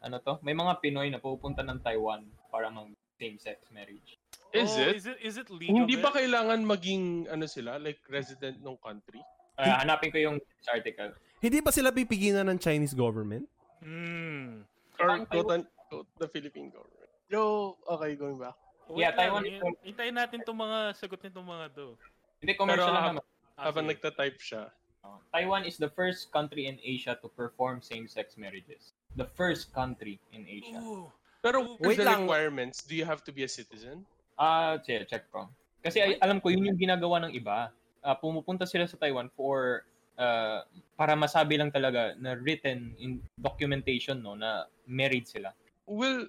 ano to, may mga Pinoy na pupunta ng Taiwan para mag same-sex marriage. Is Oh, it? Is it, is it legal? Hindi ba there? kailangan maging ano sila, like resident ng country? Ah, hanapin ko yung article. Hindi ba sila pipigilan ng Chinese government? Hmm. Or Ang un- quote, the Philippine government? Yo, okay, going back. Wait Yeah, Taiwan is- Hintayin natin itong mga sagot nitong mga to. Hindi commercial Pero lang naman. Ah, Habang sige. nagta-type siya. Uh, Taiwan is the first country in Asia to perform same-sex marriages. The first country in Asia. Ooh. Pero Wait the lang. requirements, do you have to be a citizen? Ah, check, check ko. Kasi ay, alam ko yun yung ginagawa ng iba. Ah, pumupunta sila sa Taiwan for ah, para masabi lang talaga na written in documentation no na married sila. Will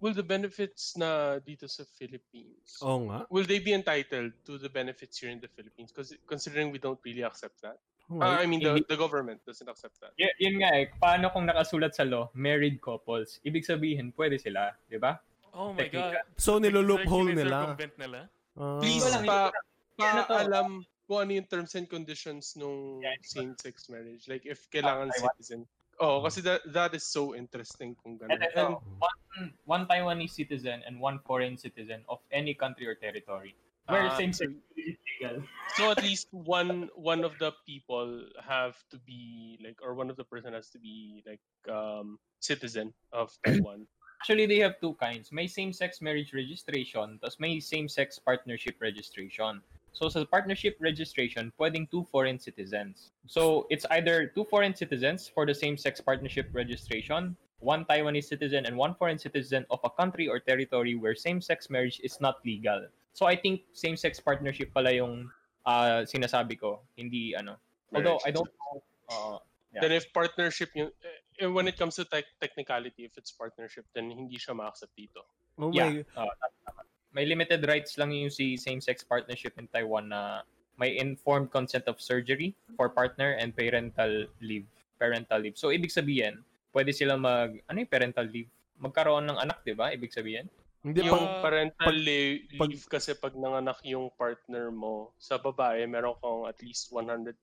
will the benefits na dito sa Philippines, Oo nga. will they be entitled to the benefits here in the Philippines? Because considering we don't really accept that. Nga. I mean, the, the government doesn't accept that. Y- yun nga eh, paano kung nakasulat sa law, married couples, ibig sabihin pwede sila, di ba? Oh my God. Technical. So, niloloophole nila. Nila. Ah. Please, Wala lang, pa, Ano to? paalam kung ano yung terms and conditions nung Yeah, same-sex marriage. Like, if kailangan Ah, Taiwan. citizen. Oh, kasi that, that is so interesting kung And ganun. ito, And, one, one Taiwanese citizen and one foreign citizen of any country or territory. Where Ah, same-sex is legal. so at least one one of the people have to be like or one of the person has to be like um citizen of Taiwan. Actually, they have two kinds. May same-sex marriage registration, tapos may same-sex partnership registration. So sa partnership registration, pwedeng two foreign citizens. So it's either two foreign citizens for the same-sex partnership registration, one Taiwanese citizen and one foreign citizen of a country or territory where same-sex marriage is not legal. So I think same-sex partnership pala yung ah, sinasabi ko, hindi ano. Although I don't know uh, Yeah. Then if partnership yung eh, when it comes to tech technicality if it's partnership then hindi siya ma-accept dito. Oh Yeah. my, tama, tama. May limited rights lang yung si same-sex partnership in Taiwan na may informed consent of surgery for partner and parental leave. Parental leave. So, ibig sabihin, pwede sila mag, ano yung parental leave? Magkaroon ng anak, di ba? Ibig sabihin? hindi yung pang, parental pag- li- pag- leave kasi pag nanganak yung partner mo sa babae meron kang at least 104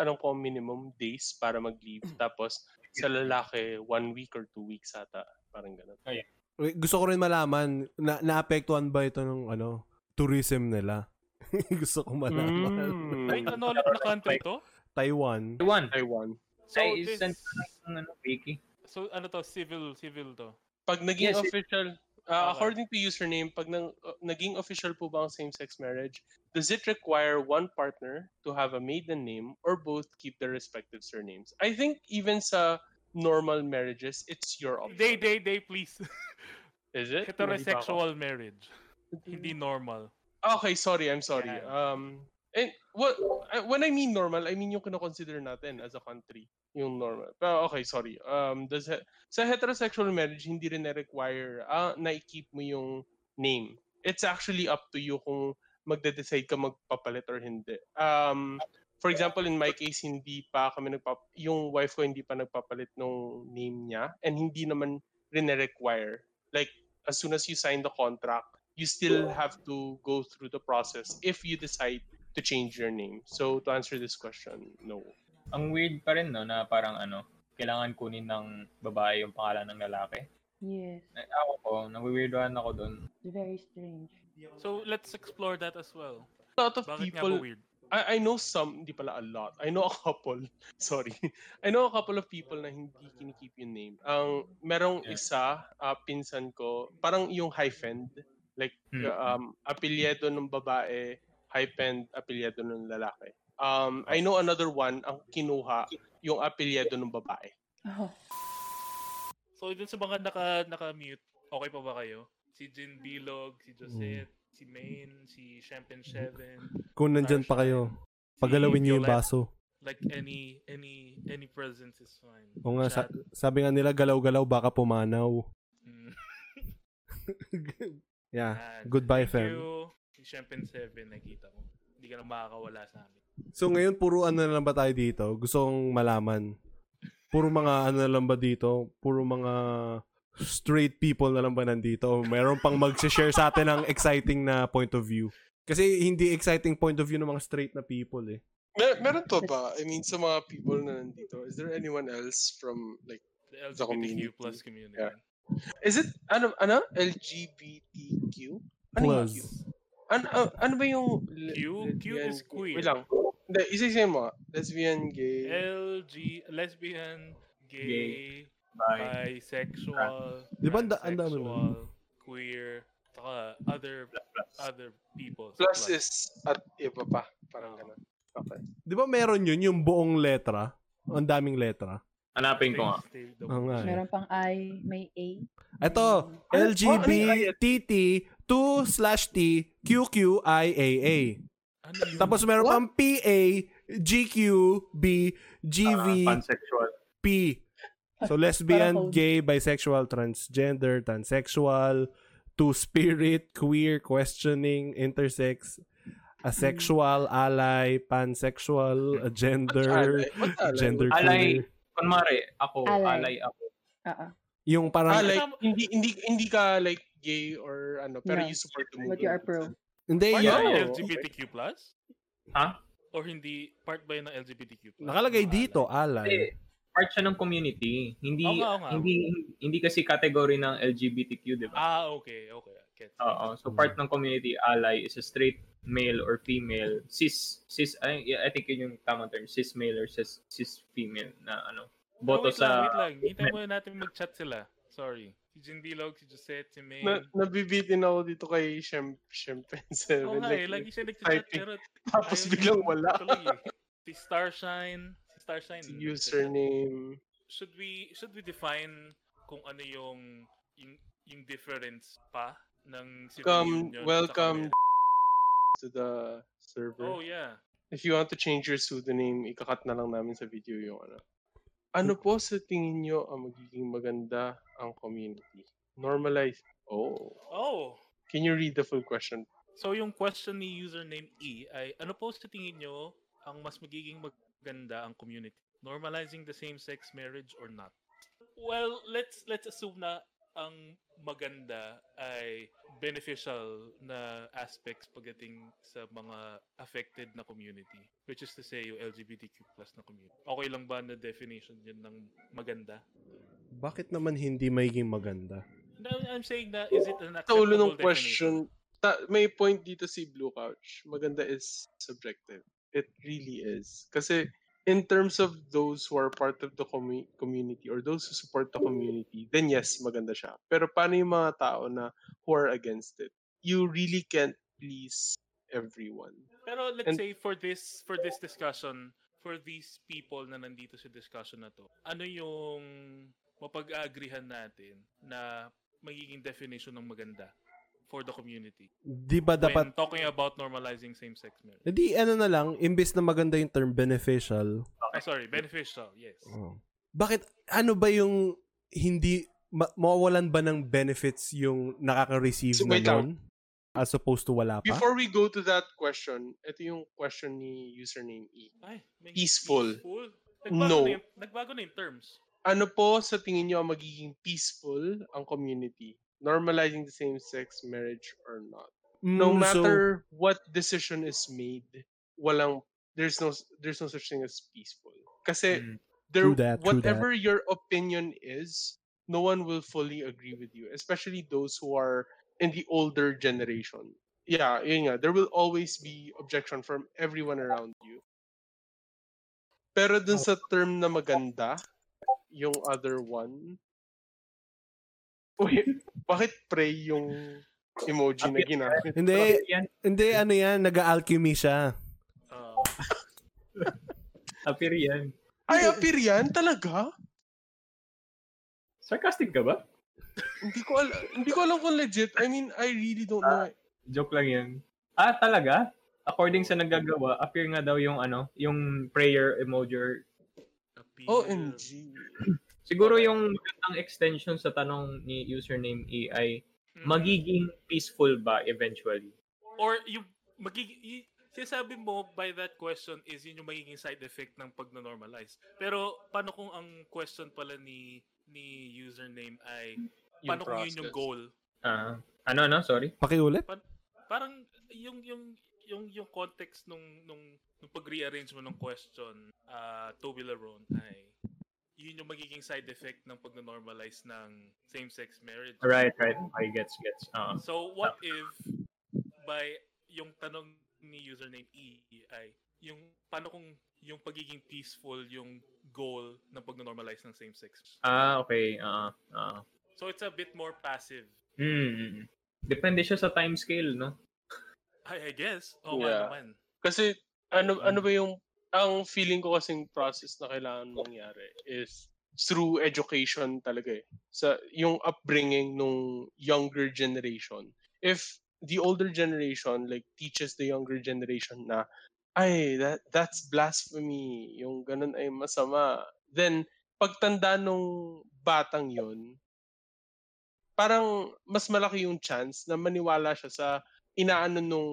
anong ko minimum days para mag-leave tapos sa lalaki one week or two weeks ata parang ganun. Wait, gusto ko rin malaman, na, naapektuhan ba ito ng ano, tourism nila? gusto ko malaman. Mm. Ay, ano ulit na country to? Taiwan. Taiwan. Taiwan. So, Ay, this, send ano, Vicky. so ano to? Civil, civil to. Pag naging Yes, it- official, uh, Okay. according to username, pag nang, uh, naging official po ba ang same-sex marriage, does it require one partner to have a maiden name or both keep their respective surnames? I think even sa normal marriages, it's your option. They, they, they, please. Is it? Heterosexual marriage. Hindi normal. Okay, sorry, I'm sorry. Yeah. Um, and what I- when I mean normal, I mean yung kino-consider natin as a country, yung normal. Pero okay, sorry. Um, does he- sa heterosexual marriage hindi rin na-require ah na i-keep mo yung name. It's actually up to you kung magde-decide ka magpapalit or hindi. Um, for example, in my case, hindi pa kami nagpap yung wife ko hindi pa nagpapalit ng name niya and hindi naman rin na-require. Like as soon as you sign the contract, you still have to go through the process if you decide to change your name. So to answer this question, no. Ang weird pa rin, no, na parang ano, kailangan kunin ng babae yung pangalan ng lalaki. Yes. Eh, Ako ko, nawiweirdohan ako doon. Very strange. So, let's explore that as well. A lot of Bakit nga ba people weird? I, I know some, hindi pala a lot. I know a couple. Sorry. I know a couple of people na hindi kinikip yung name. Ang merong Yeah. isa, uh, pinsan ko, parang yung hyphen, like Hmm. um apelyido ng babae, hyphen apelyido ng lalaki. Um I know another one ang kinuha yung apelyido ng babae. Oh, So, dun sa mga naka, naka-mute, okay pa ba kayo? Si Jin Bilog, si Josette, si Main, si Champagne 7, Kung nandyan pa kayo, pagalawin niyo yung baso. like any any any presence is fine. O nga, sa- sabi nga nila, galaw-galaw, baka pumanaw. Mm. yeah. Yan. Goodbye, Thank fam. you. Si Champagne 7, nakita ko. Hindi ka na makakawala sa amin. So ngayon, puro ano na lang ba tayo dito? Gusto kong malaman. Puro mga ano na lang ba dito? Puro mga straight people na lang ba nandito? Meron pang mag-share sa atin ng exciting na point of view. Kasi hindi exciting point of view ng mga straight na people eh. Mer- meron to ba? I mean, sa mga people na nandito, is there anyone else from like The The community. LGBTQ plus community. Yeah. Is it ano ano LGBTQ? Ano yung Plus. Q? Ano ano- ano ba yung Q? Q lesbian- is queer. Wait lang. Hindi, isa-isa mo. Lesbian, gay. LG, lesbian, gay, Bye. bisexual, Di ba ang da- ang dami nun? transsexual, queer, saka other other people. Plus is at iba pa. Parang ganun. Okay. Di ba meron yun, yung buong letra? Ang daming letra. Hanapin ko nga. Oo nga eh. meron pang I, may A. Ito, LGBTT 2 slash T QQIAA. Ano yun? Tapos meron pang PA, GQ, B, GV, Ah, pansexual. So lesbian, gay, bisexual, transgender, transsexual, two-spirit, queer, questioning, intersex, asexual, ally, pansexual, gender, gender Alay. queer. Kunwari, ako, Alay. alay ako. Oo. Yung Ah, parang, like, hindi, hindi, hindi ka like gay or ano, pero No. you support the But movement. you are pro. hindi, Why yun, Oh, LGBTQ plus? Ha? Or hindi, part ba yun ng LGBTQ plus? nakalagay dito, alay? Hindi, ally. Part siya ng community. Hindi Oo nga, hindi hindi kasi category ng LGBTQ, 'di ba? Ah, okay, okay. Get. Oo. So part ng community ally is a straight male or female cis cis I, yeah, I think yun yung tamang term cis male or cis cis female na ano Oh, boto wait lang, sa wait lang. Hintayin muna natin mag-chat sila. Sorry. Si Jin Bilog, si Josette, si May. Na, nabibitin ako dito kay Shem, Shempen 7. Oo nga eh, like, lagi siya nag-chat pero Tapos biglang wala. tuloy eh. Si Starshine, si Starshine. Si nag-chat. username. Should we should we define kung ano yung yung, yung difference pa ng civil Welcome, union welcome sa to the server. Oh yeah. If you want to change your pseudonym, ikakat na lang namin sa video yung ano. Ano po sa tingin nyo ang magiging maganda ang community? Normalize. Oh. Oh. Can you read the full question? So yung question ni username E ay ano po sa tingin nyo ang mas magiging maganda ang community? Normalizing the same-sex marriage or not? Well, let's let's assume na ang maganda ay beneficial na aspects pagdating sa mga affected na community. Which is to say, yung LGBTQ plus na community. Okay lang ba na definition yun ng maganda? Bakit naman hindi magiging maganda? No, I'm saying na, is it an Sa ulo acceptable ng question, ta- may point dito si Blue Couch. Maganda is subjective. It really is. Kasi in terms of those who are part of the commu- community or those who support the community, then yes, maganda siya. Pero paano yung mga tao na who are against it? You really can't please everyone. Pero let's And- say for this for this discussion, for these people na nandito sa discussion na to, ano yung mapag-agreehan natin na magiging definition ng maganda for the community? Di ba dapat When talking about normalizing same-sex marriage. Hindi, ano na lang, imbes na maganda yung term beneficial. Ah, sorry, beneficial, yes. Oh. Bakit, ano ba yung hindi, ma- mawawalan ba ng benefits yung nakaka-receive So, na nun? As opposed to wala pa? Before we go to that question, ito yung question ni username E. Ay, Peaceful. peaceful. Nagbago No. Na yung, nagbago na yung terms. Ano po sa tingin nyo ang magiging peaceful ang community? Normalizing the same-sex marriage or not? No Mm, so- matter what decision is made, walang there's no there's no such thing as peaceful. Kasi Mm. there that, whatever your opinion is, no one will fully agree with you, especially those who are in the older generation. Yeah, yun nga, there will always be objection from everyone around you. Pero dun sa term na maganda, yung other one, Uy, bakit pray yung emoji na ginamit? Hindi, hindi, ano yan, nag-alchemy siya. Uh, appear yan. Ay, appear yan? Talaga? Sarcastic ka ba? Hindi ko alam, hindi ko alam kung legit. I mean, I really don't know. Joke lang yan. Ah, talaga? According sa nagagawa, appear nga daw yung ano, yung prayer emoji. OMG. Siguro yung magandang extension sa tanong ni username E ay Mm. magiging peaceful ba eventually? Or yung magiging y- sinasabi mo by that question is yun yung magiging side effect ng pag-normalize. Pero paano kung ang question pala ni ni username ay paano kung yun yung process. goal? Ah, ano ano, sorry. Pakiulit? Parang yung yung yung yung context nung nung nung pag-rearrange mo ng question uh Toby Laron ay yun yung magiging side effect ng pag-normalize ng same-sex marriage. Right, right. I gets gets. Ah. So what if by yung tanong ni username E ay yung paano kung yung pagiging peaceful yung goal ng pag-normalize ng same sex. ah, okay. Ah, ah. So it's a bit more passive. Hmm. Depende siya sa time scale, no? I, I guess. Oo Yeah. naman. Kasi, ano, ano ba yung, ang feeling ko kasing process na kailangan mangyari is through education talaga eh. Sa, yung upbringing nung younger generation. If the older generation like teaches the younger generation na ay that that's blasphemy yung ganun ay masama then pagtanda nung batang yon parang mas malaki yung chance na maniwala siya sa inaano nung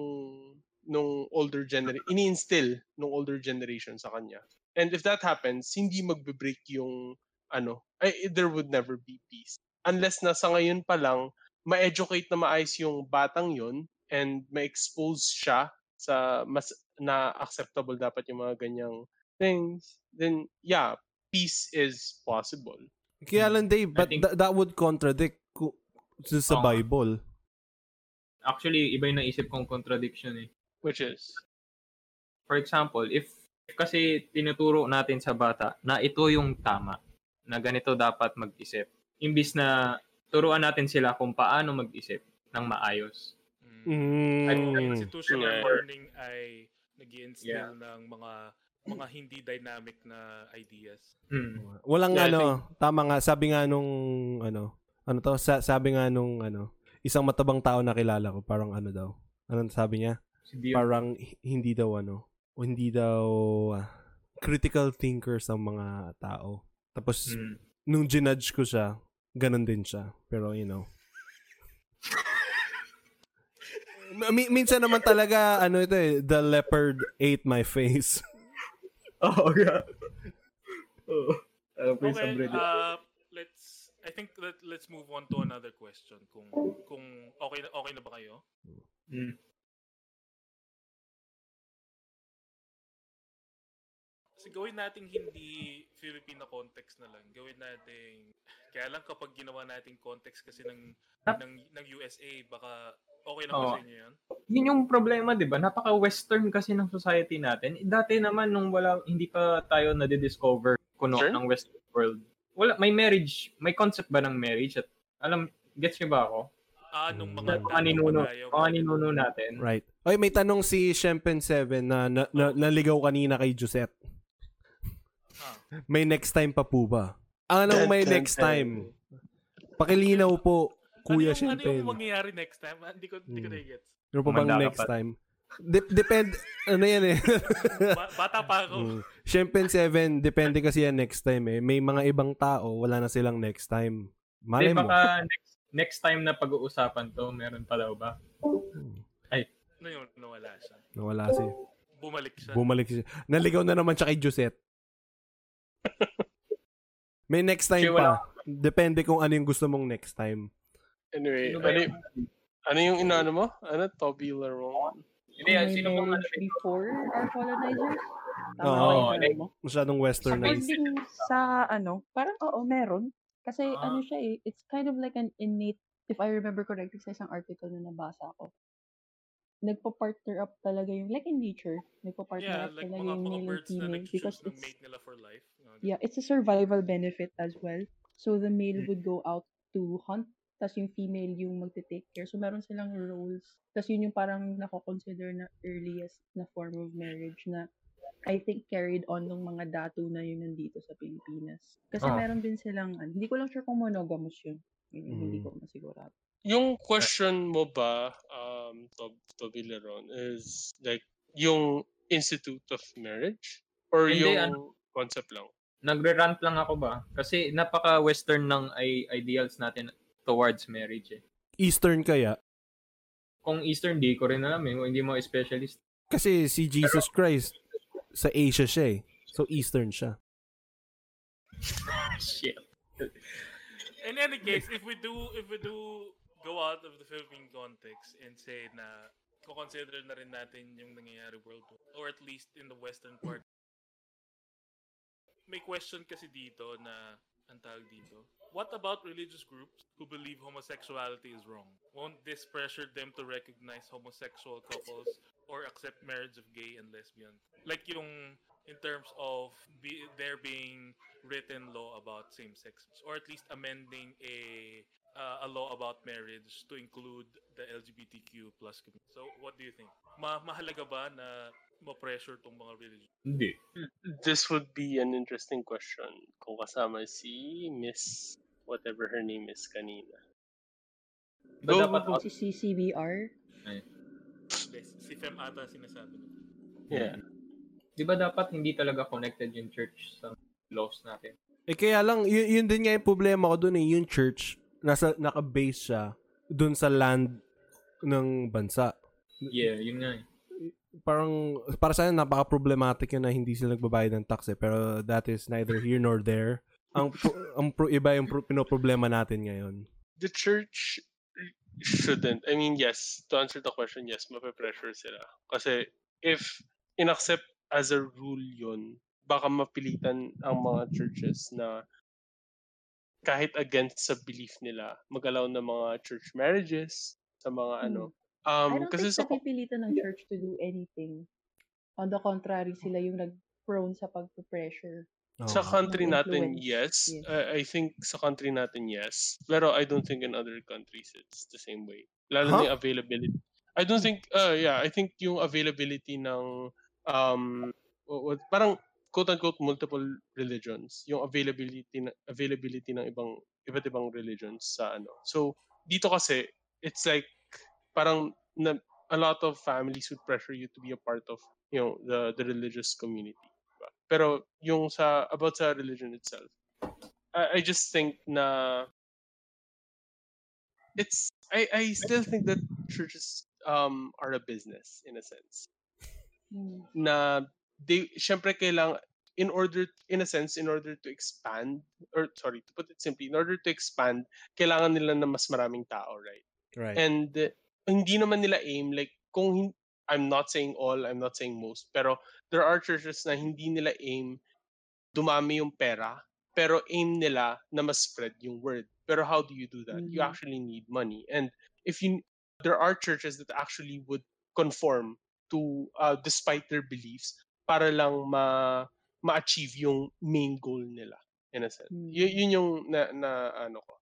nung older generation ini-instill nung older generation sa kanya and if that happens hindi magbe-break yung ano ay there would never be peace unless na sa ngayon pa lang ma-educate na maayos yung batang yon and ma-expose siya sa mas na acceptable dapat yung mga ganyang things then yeah peace is possible Kaya lang, Dave, but think- tha- that would contradict ku- sa nga. Bible. Actually, iba yung naisip kong contradiction eh. Which is For example, if if kasi tinuturo natin sa bata na ito yung tama, na ganito dapat mag-isip. Imbis na turuan natin sila kung paano mag-isip ng maayos. Mm. At Mm. institutional Yeah. learning ay nag instill Yeah. ng mga mga hindi dynamic na ideas. Hmm. Walang Yeah, ano, tama nga, sabi nga nung, ano, ano to, sa, sabi nga nung, ano, isang matabang tao na kilala ko, parang ano daw, anong sabi niya? Si Dio. Parang hindi daw, ano, o hindi daw ah, critical thinkers ang mga tao. Tapos, Hmm. nung ginudge ko siya, ganun din siya. Pero, you know. Mi- minsan naman talaga, ano ito eh, the leopard ate my face. Oo. Uh, please, Okay, uh, let's I think let, let's move on to another question kung kung okay okay na ba kayo? Hmm. Gawin natin hindi Filipino context na lang. Gawin natin kaya lang kapag ginawa nating context kasi ng Tap- ng ng USA baka Okay lang Oo. sa inyo yun? Yun yung problema, 'di ba? Napaka-western kasi ng society natin. Dati naman nung wala hindi pa tayo na-discover kuno Sure. ng western world. Wala may marriage, may concept ba ng marriage at alam gets niyo ba ako? Ah, nung Mm. mga Mga ninuno, dati pa tayo, mga ninuno natin. Right. Oy, may tanong si Shempen7 na, na, na naligaw kanina kay Josette. Ah. May next time pa po ba? Anong Dun, may dun, next time? Pakilinaw po, Kuya ano yung, ano yung mangyayari next time? Ah, Hindi ko, hindi ko Hmm. na-gets. Ano pa bang next pa. time? Dep- depend, ano yan eh. Ba- bata pa ako. Mm. Shempen 7, depende kasi yan next time eh. May mga ibang tao, wala na silang next time. Malay Hindi mo. baka next next time na pag-uusapan to, meron pa daw ba? Ano yun? Nawala siya. Nawala si. Bumalik siya. Bumalik siya. Naligaw na naman siya kay Josette. May next time wala- pa. Depende kung ano yung gusto mong next time. Anyway, ano, yung, ano yung inaano mo? Ano? Toblerone? hindi, May sino bang ano? before our colonizers? Tama Oo. ba yung like-? Masyadong westernized. According sa ano, parang oo, meron. Kasi Ah. ano siya eh, it's kind of like an innate, if I remember correctly sa isang article na nabasa ko, nagpa-partner up talaga yung, like in nature, nagpa-partner Yeah, up like talaga mga, yung mga male and birds na nag-choose because ng it's, mate nila for life. Yeah, it's a survival benefit as well. So the Mm. male would go out to hunt, tas yung female yung magte-take care. So meron silang roles. Tas yun yung parang nako-consider na earliest na form of marriage na I think carried on ng mga datu na yun nandito sa Pilipinas. Kasi Ah. meron din silang, hindi ko lang sure kung monogamous yun. Yun yung Hindi Mm. ko masigurado. Yung question mo ba, um, Tob Toblerone, is like, yung Institute of Marriage? Or Hindi, yung ano. concept lang? Nagre-rant lang ako ba? Kasi napaka-western ng i- ideals natin towards marriage eh. Eastern kaya? Kung Eastern, di ko rin alam eh. Hindi mo specialist. Kasi si Jesus Christ, sa Asia siya eh. So Eastern siya. Shit. In any case, if we do if we do go out of the Philippine context and say na consider na rin natin yung nangyayari worldwide or at least in the western part. May question kasi dito na ang tawag dito. What about religious groups who believe homosexuality is wrong? Won't this pressure them to recognize homosexual couples or accept marriage of gay and lesbian? Like yung in terms of be, there being written law about same-sex or at least amending a uh, a law about marriage to include the LGBTQ plus community. So, what do you think? Ma mahalaga ba na ma-pressure tong mga religion? Hindi. This would be an interesting question kung kasama si Miss whatever her name is kanina. Ba Go, dapat go. Si CCBR, Yes, si Fem ata sinasabi. Yeah. Di ba dapat hindi talaga connected yung church sa laws natin? Eh kaya lang, yun, yun din nga yung problema ko dun eh. Yung church, nasa, naka-base siya dun sa land ng bansa. Yeah, yun nga eh. Parang, para sa akin, napaka-problematic yun na hindi sila nagbabayad ng tax eh. Pero that is neither here nor there. Ang, pro- ang pro, iba yung pro, pinoproblema natin ngayon. The church shouldn't. I mean, yes, to answer the question, yes, mape-pressure sila. Kasi if inaccept as a rule yun, baka mapilitan ang mga churches na kahit against sa belief nila, mag-allow ng mga church marriages sa mga ano. Um, I don't kasi think sa napipilitan ng church to do anything. On the contrary, sila yung nag-prone sa pagpe-pressure. Sa Oo. country natin, yes. Yes. Uh, I think sa country natin, yes. Pero I don't think in other countries it's the same way. Lalo Huh? na yung availability. I don't think, uh, yeah, I think yung availability ng, um, what, parang quote-unquote multiple religions, yung availability na, availability ng ibang, iba't ibang religions sa ano. So, dito kasi, it's like, parang a lot of families would pressure you to be a part of, you know, the, the religious community. diba? Pero yung sa about sa religion itself, I, I just think na it's I I still think that churches um are a business in a sense. Hmm. Na they syempre kailangan in order in a sense in order to expand or sorry to put it simply in order to expand kailangan nila na mas maraming tao right Right. and uh, hindi naman nila aim like kung I'm not saying all, I'm not saying most, pero there are churches na hindi nila aim dumami yung pera, pero aim nila na mas spread yung word. Pero how do you do that? You Mhm. actually need money. And if you there are churches that actually would conform to uh, despite their beliefs para lang ma ma-achieve yung main goal nila in a sense. Hmm. Y- yun yung na, na ano ko.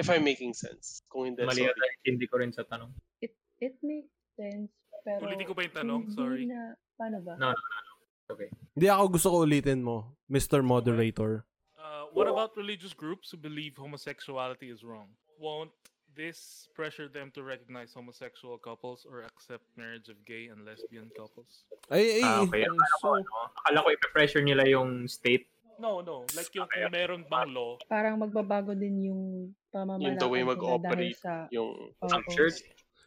If I'm making sense. Kung hindi, Mali sorry. ata yung hindi ko rin sa tanong. It it makes sense, pero Ulitin ko ba yung tanong? Sorry. Na, paano ba? No, no, no. Okay. Hindi ako gusto ko ulitin mo, Mr. Moderator. Uh, what about religious groups who believe homosexuality is wrong? Won't this pressure them to recognize homosexual couples or accept marriage of gay and lesbian couples? Ay, ay, Ah, okay. ay, Akala ko, so, ano, akala ko ipe-pressure nila yung state. No, no. Like yung kung meron bang law, Parang magbabago din yung pamamalakad Yung the way mag-operate. sa Yung Ang Oo. church.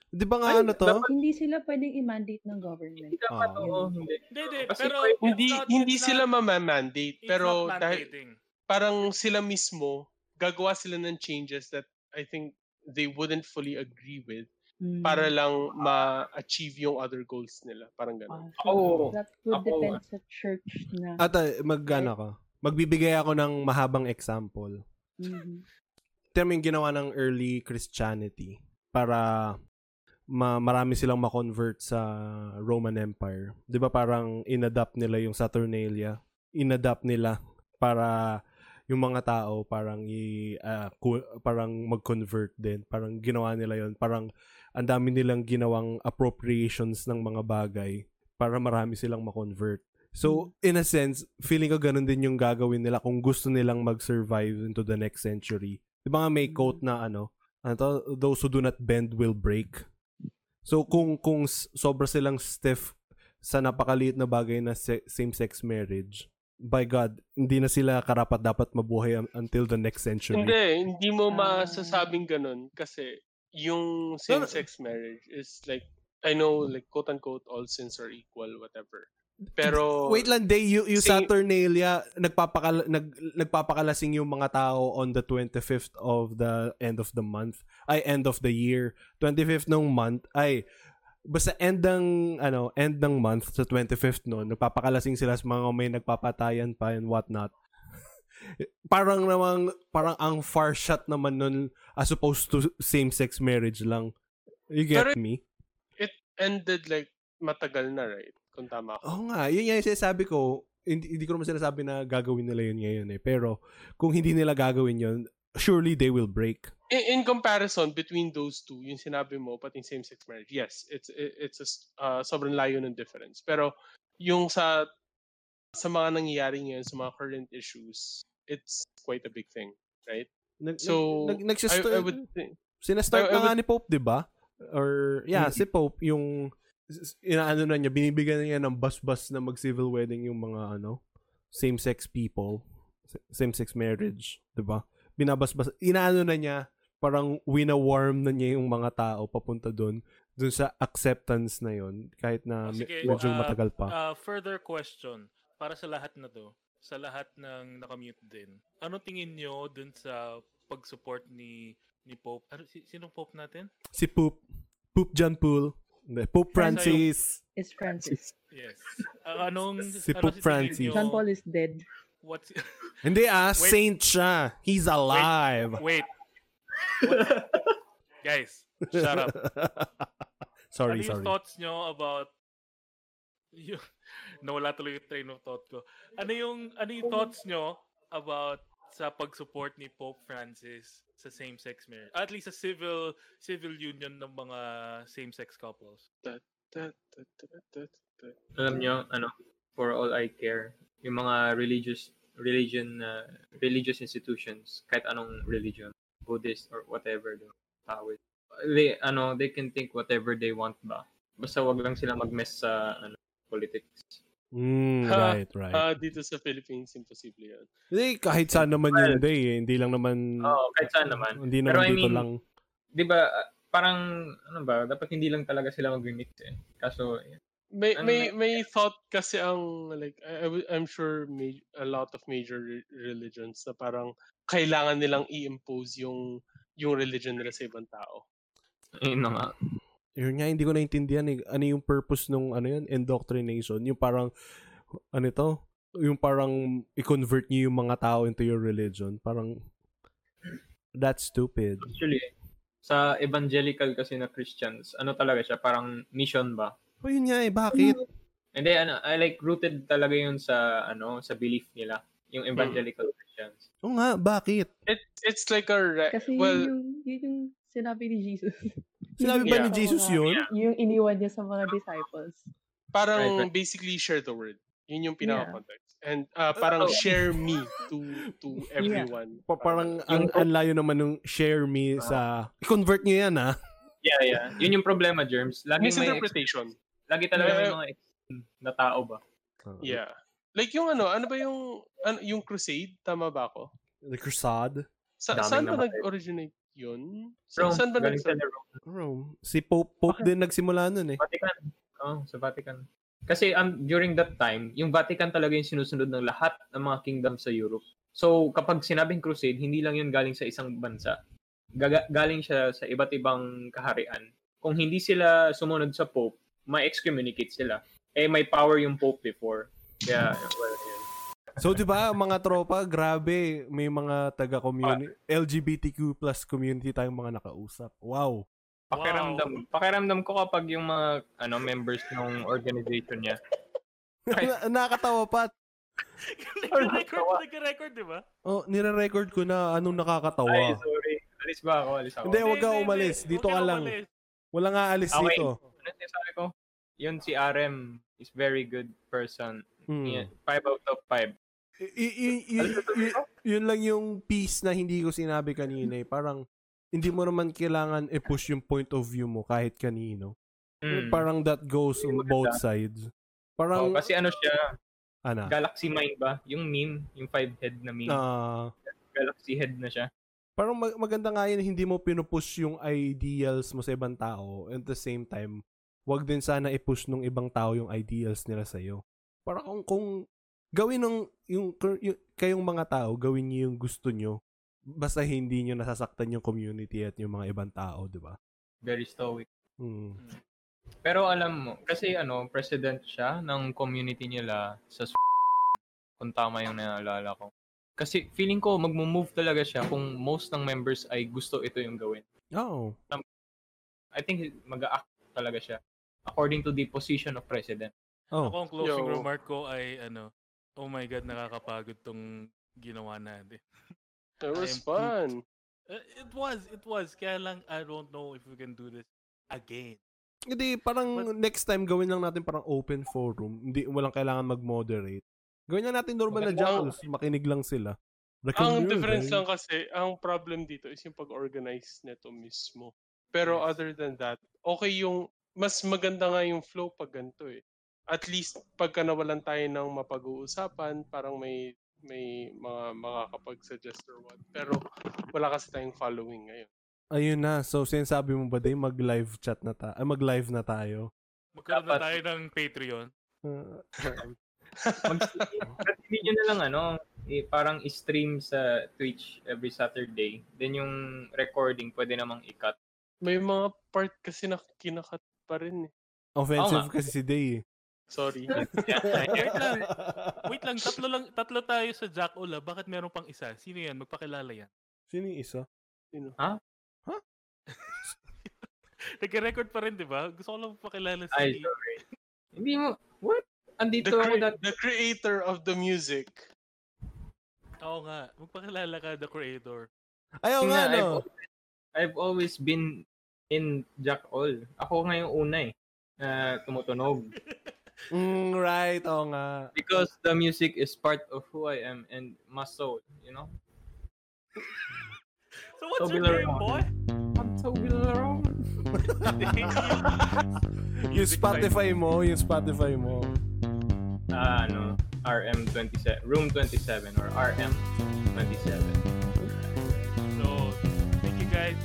di ba nga ano to? Hindi sila pwedeng i-mandate ng government. Hindi dapat, Ah. oo, hindi. Hindi, Pero hindi not- hindi sila mamamandate pero dahil parang sila mismo gagawa sila ng changes that I think they wouldn't fully agree with Mm. para lang ma-achieve yung other goals nila. Parang ganun. Ah, so Ako- that would ako- depend sa church na. At uh, mag, ano ka, magbibigay ako ng mahabang example. Mhm. Ito yung ginawa ng early Christianity para ma marami silang ma-convert sa Roman Empire. 'Di ba parang inadapt nila yung Saturnalia, inadapt nila para yung mga tao parang i ah, ku- parang mag-convert din. Parang ginawa nila yon Parang ang dami nilang ginawang appropriations ng mga bagay para marami silang ma-convert. So, in a sense, feeling ko ganun din yung gagawin nila kung gusto nilang mag-survive into the next century. Di ba nga may quote na ano, ano to, those who do not bend will break. So, kung kung sobra silang stiff sa napakaliit na bagay na se- same-sex marriage, by God, hindi na sila karapat dapat mabuhay un- until the next century. Hindi, hindi mo Ah. masasabing ganun kasi yung same-sex marriage is like, I know, like, quote-unquote, all sins are equal, whatever. Pero, Wait lang, day, yung Sing- Saturnalia, nagpapakala, nag, nagpapakalasing yung mga tao on the 25th of the end of the month, ay end of the year. 25th ng month, ay basta end ng ano, end ng month sa 25th no, nagpapakalasing sila sa mga may nagpapatayan pa and whatnot. parang namang parang ang far shot naman nun as opposed to same-sex marriage lang. You get Pero- me? it ended like matagal na, right? Kung tama ako. Oo nga, yun yung sinasabi ko, hindi, hindi ko naman sinasabi na gagawin nila yun ngayon eh. Pero kung hindi nila gagawin yun, surely they will break. in, in comparison between those two, yung sinabi mo, pati same-sex marriage, yes, it's it- it's a uh, sobrang layo ng difference. Pero yung sa sa mga nangyayari ngayon, sa mga current issues, it's quite a big thing, right? Nag, So, nag, I, nagsistart, I would think, sinastart I- I na nga would- ni Pope, di ba? Or, yeah, Mm. si Pope, yung, inaano na niya, binibigyan niya ng bus-bus na mag-civil wedding yung mga, ano, same-sex people, same-sex marriage, di ba? Binabasbas, inaano na niya, parang wina-warm na niya yung mga tao papunta doon, doon sa acceptance na yon kahit na sige, medyo ah, matagal pa. Uh, further question. Para sa lahat na to, sa lahat ng nakamute din, ano tingin nyo dun sa pag-support ni ni Pope? Ano, si, sinong Pope natin? si Poop, Poop John Poole, hindi, Pope Francis, Is Francis. Yes. Ah, anong, Si ano Pope tingin Francis. nyo? John Paul is dead. What's, hindi ah, Wait. saint siya, he's alive. wait. What- guys, shut up. sorry, ano yung sorry. thoughts nyo about yung, nawala tuloy yung train of thought ko. Ano yung ano yung thoughts nyo about sa pag-support ni Pope Francis sa same-sex marriage? At least sa civil civil union ng mga same-sex couples. that, that, that, that, that. Alam nyo, ano, for all I care, yung mga religious religion uh, religious institutions, kahit anong religion, Buddhist or whatever, the Taoist, they ano, they can think whatever they want ba. Basta wag lang sila mag-mess sa ano, politics. Mm, Ha, right, right. Ah, dito sa Philippines, imposible yun. Hindi, kahit saan naman yun, day, eh. Hindi lang naman, Oo, kahit saan naman. hindi Pero naman I dito mean, lang. 'Di ba, uh, parang ano ba, dapat hindi lang talaga sila mag-mix eh. Kaso May Ano may na- may thought kasi ang like I, I I'm sure may, a lot of major re- religions na parang kailangan nilang i-impose yung yung religion nila sa ibang tao. yun na nga. Yun nga, hindi ko naintindihan eh. Ano yung purpose nung, ano yun, indoctrination? Yung parang, ano to? Yung parang, i-convert niyo yung mga tao into your religion. Parang, that's stupid. Actually, Sa evangelical kasi na Christians, ano talaga siya, parang mission ba? O yun nga eh, bakit? Hindi, ano, I like rooted talaga yun sa, ano, sa belief nila. Yung evangelical Christians. O nga, bakit? It's it's like a re- Kasi well, yun, yung, yun yung sinabi ni Jesus. Sinabi ba Yeah. ni Jesus yun? yung iniwan niya sa mga disciples. parang Right, right. basically share the word. Yun yung Yeah. pinaka-context. And uh, parang Oh. share me to to everyone. Pa- parang ang, ang layo naman nung share me sa... I-convert nyo yan ah. Yeah, yeah. Yun yung problema, Germs. Lagi may, ex- misinterpretation. lagi talaga may Yeah. mga extreme na tao ba? Yeah. Like yung ano, ano ba yung ano, yung crusade? Tama ba ako? The Crusade. Sa, Daming saan ba nag-originate yun? Sa, Rome, saan ba galing nag sa Rome. Rome. Si Pope, Pope din nagsimula nun eh. Vatican. Oh, sa Vatican. Kasi um, during that time, yung Vatican talaga yung sinusunod ng lahat ng mga kingdom sa Europe. So, kapag sinabing crusade, hindi lang yun galing sa isang bansa. Gaga- galing siya sa iba't ibang kaharian. Kung hindi sila sumunod sa Pope, ma-excommunicate sila. Eh, may power yung Pope before. Kaya, well, yun. So, di ba, mga tropa, grabe, may mga taga-community, LGBTQ plus community tayong mga nakausap. Wow. Pakiramdam, pakiramdam ko kapag yung mga ano members ng organization niya. Na- Nakakatawa pa. Nag-record, nag-record, di ba? Oh, nire-record ko na anong nakakatawa. Ay, sorry. Alis ba ako? Alis ako. Hindi, wag ka umalis. hindi. Dito ka lang. umalis. Wala nga alis Okay. dito. Ano sinasabi ko? Yun si RM is very good person. Hmm. Yeah, five out of five. Y- y- y- y- y- yun lang yung piece na hindi ko sinabi kanina eh. Parang, hindi mo naman kailangan i-push yung point of view mo kahit kanino. Mm. Parang that goes on both sides. Oh, Parang, kasi ano siya, ano? Galaxy Mind ba? Yung meme, yung five head na meme. Ah, Galaxy head na siya. parang mag- maganda nga yun, hindi mo pinupush yung ideals mo sa ibang tao. At the same time, wag din sana i-push nung ibang tao yung ideals nila sa'yo. Parang kung, kung gawin ng, yung, yung, kayong mga tao, gawin niyo yung gusto nyo. Basta hindi nyo nasasaktan yung community at yung mga ibang tao, di ba? Very stoic. Hmm. Pero alam mo, kasi ano, president siya ng community nila sa s- kung tama yung naalala ko. Kasi feeling ko magmo-move talaga siya kung most ng members ay gusto ito yung gawin. Oh. I think mag-act talaga siya according to the position of president. Oh. Ako ang closing Yo. remark ko ay ano, oh my god, nakakapagod tong ginawa natin. It was fun. Uh, it was, it was. Kaya lang, I don't know if we can do this again. Hindi, parang next time gawin lang natin parang open forum. Hindi, walang kailangan mag-moderate. Gawin lang natin normal na jackals. Makinig lang sila. Like, Ang difference guys. lang kasi, ang problem dito is yung pag-organize nito mismo. Pero Yes. other than that, okay yung, mas maganda nga yung flow pag ganito eh. At least, pagka nawalan tayo ng mapag-uusapan, parang may may mga makakapag-suggest or what. Pero wala kasi tayong following ngayon. Ayun na. So, sinasabi mo ba din mag-live chat na tayo? Ay, mag-live na tayo? Magkaroon na tayo ng Patreon. Uh, Mag-continue nyo na lang ano, eh, parang i-stream sa Twitch every Saturday. Then yung recording pwede namang i-cut. May mga part kasi na kinakat pa rin eh. offensive nga. kasi si Day. eh. Sorry. Wait lang. Wait lang, tatlo lang, tatlo tayo sa Jack Ola. Bakit meron pang isa? Sino yan? Magpakilala yan. Sino yung isa? Nag-record pa rin, di ba? Gusto ko lang magpakilala si... Ay, sorry. Hindi mo, what? The, Andito ako cre- dati. the creator of the music. Oo nga. Magpakilala ka, the creator. Ayaw nga, I've, no? always, I've always been in Jack All. Ako nga yung una eh. na tumutunog. Mm, right, oo nga. Because the music is part of who I am and my soul, you know? So what's Toby your name, Laron. boy? I'm Toby Larong. Yung Spotify mo, yung Spotify mo. Ah, ano, RM27, Room 27 or RM27. So, thank you guys.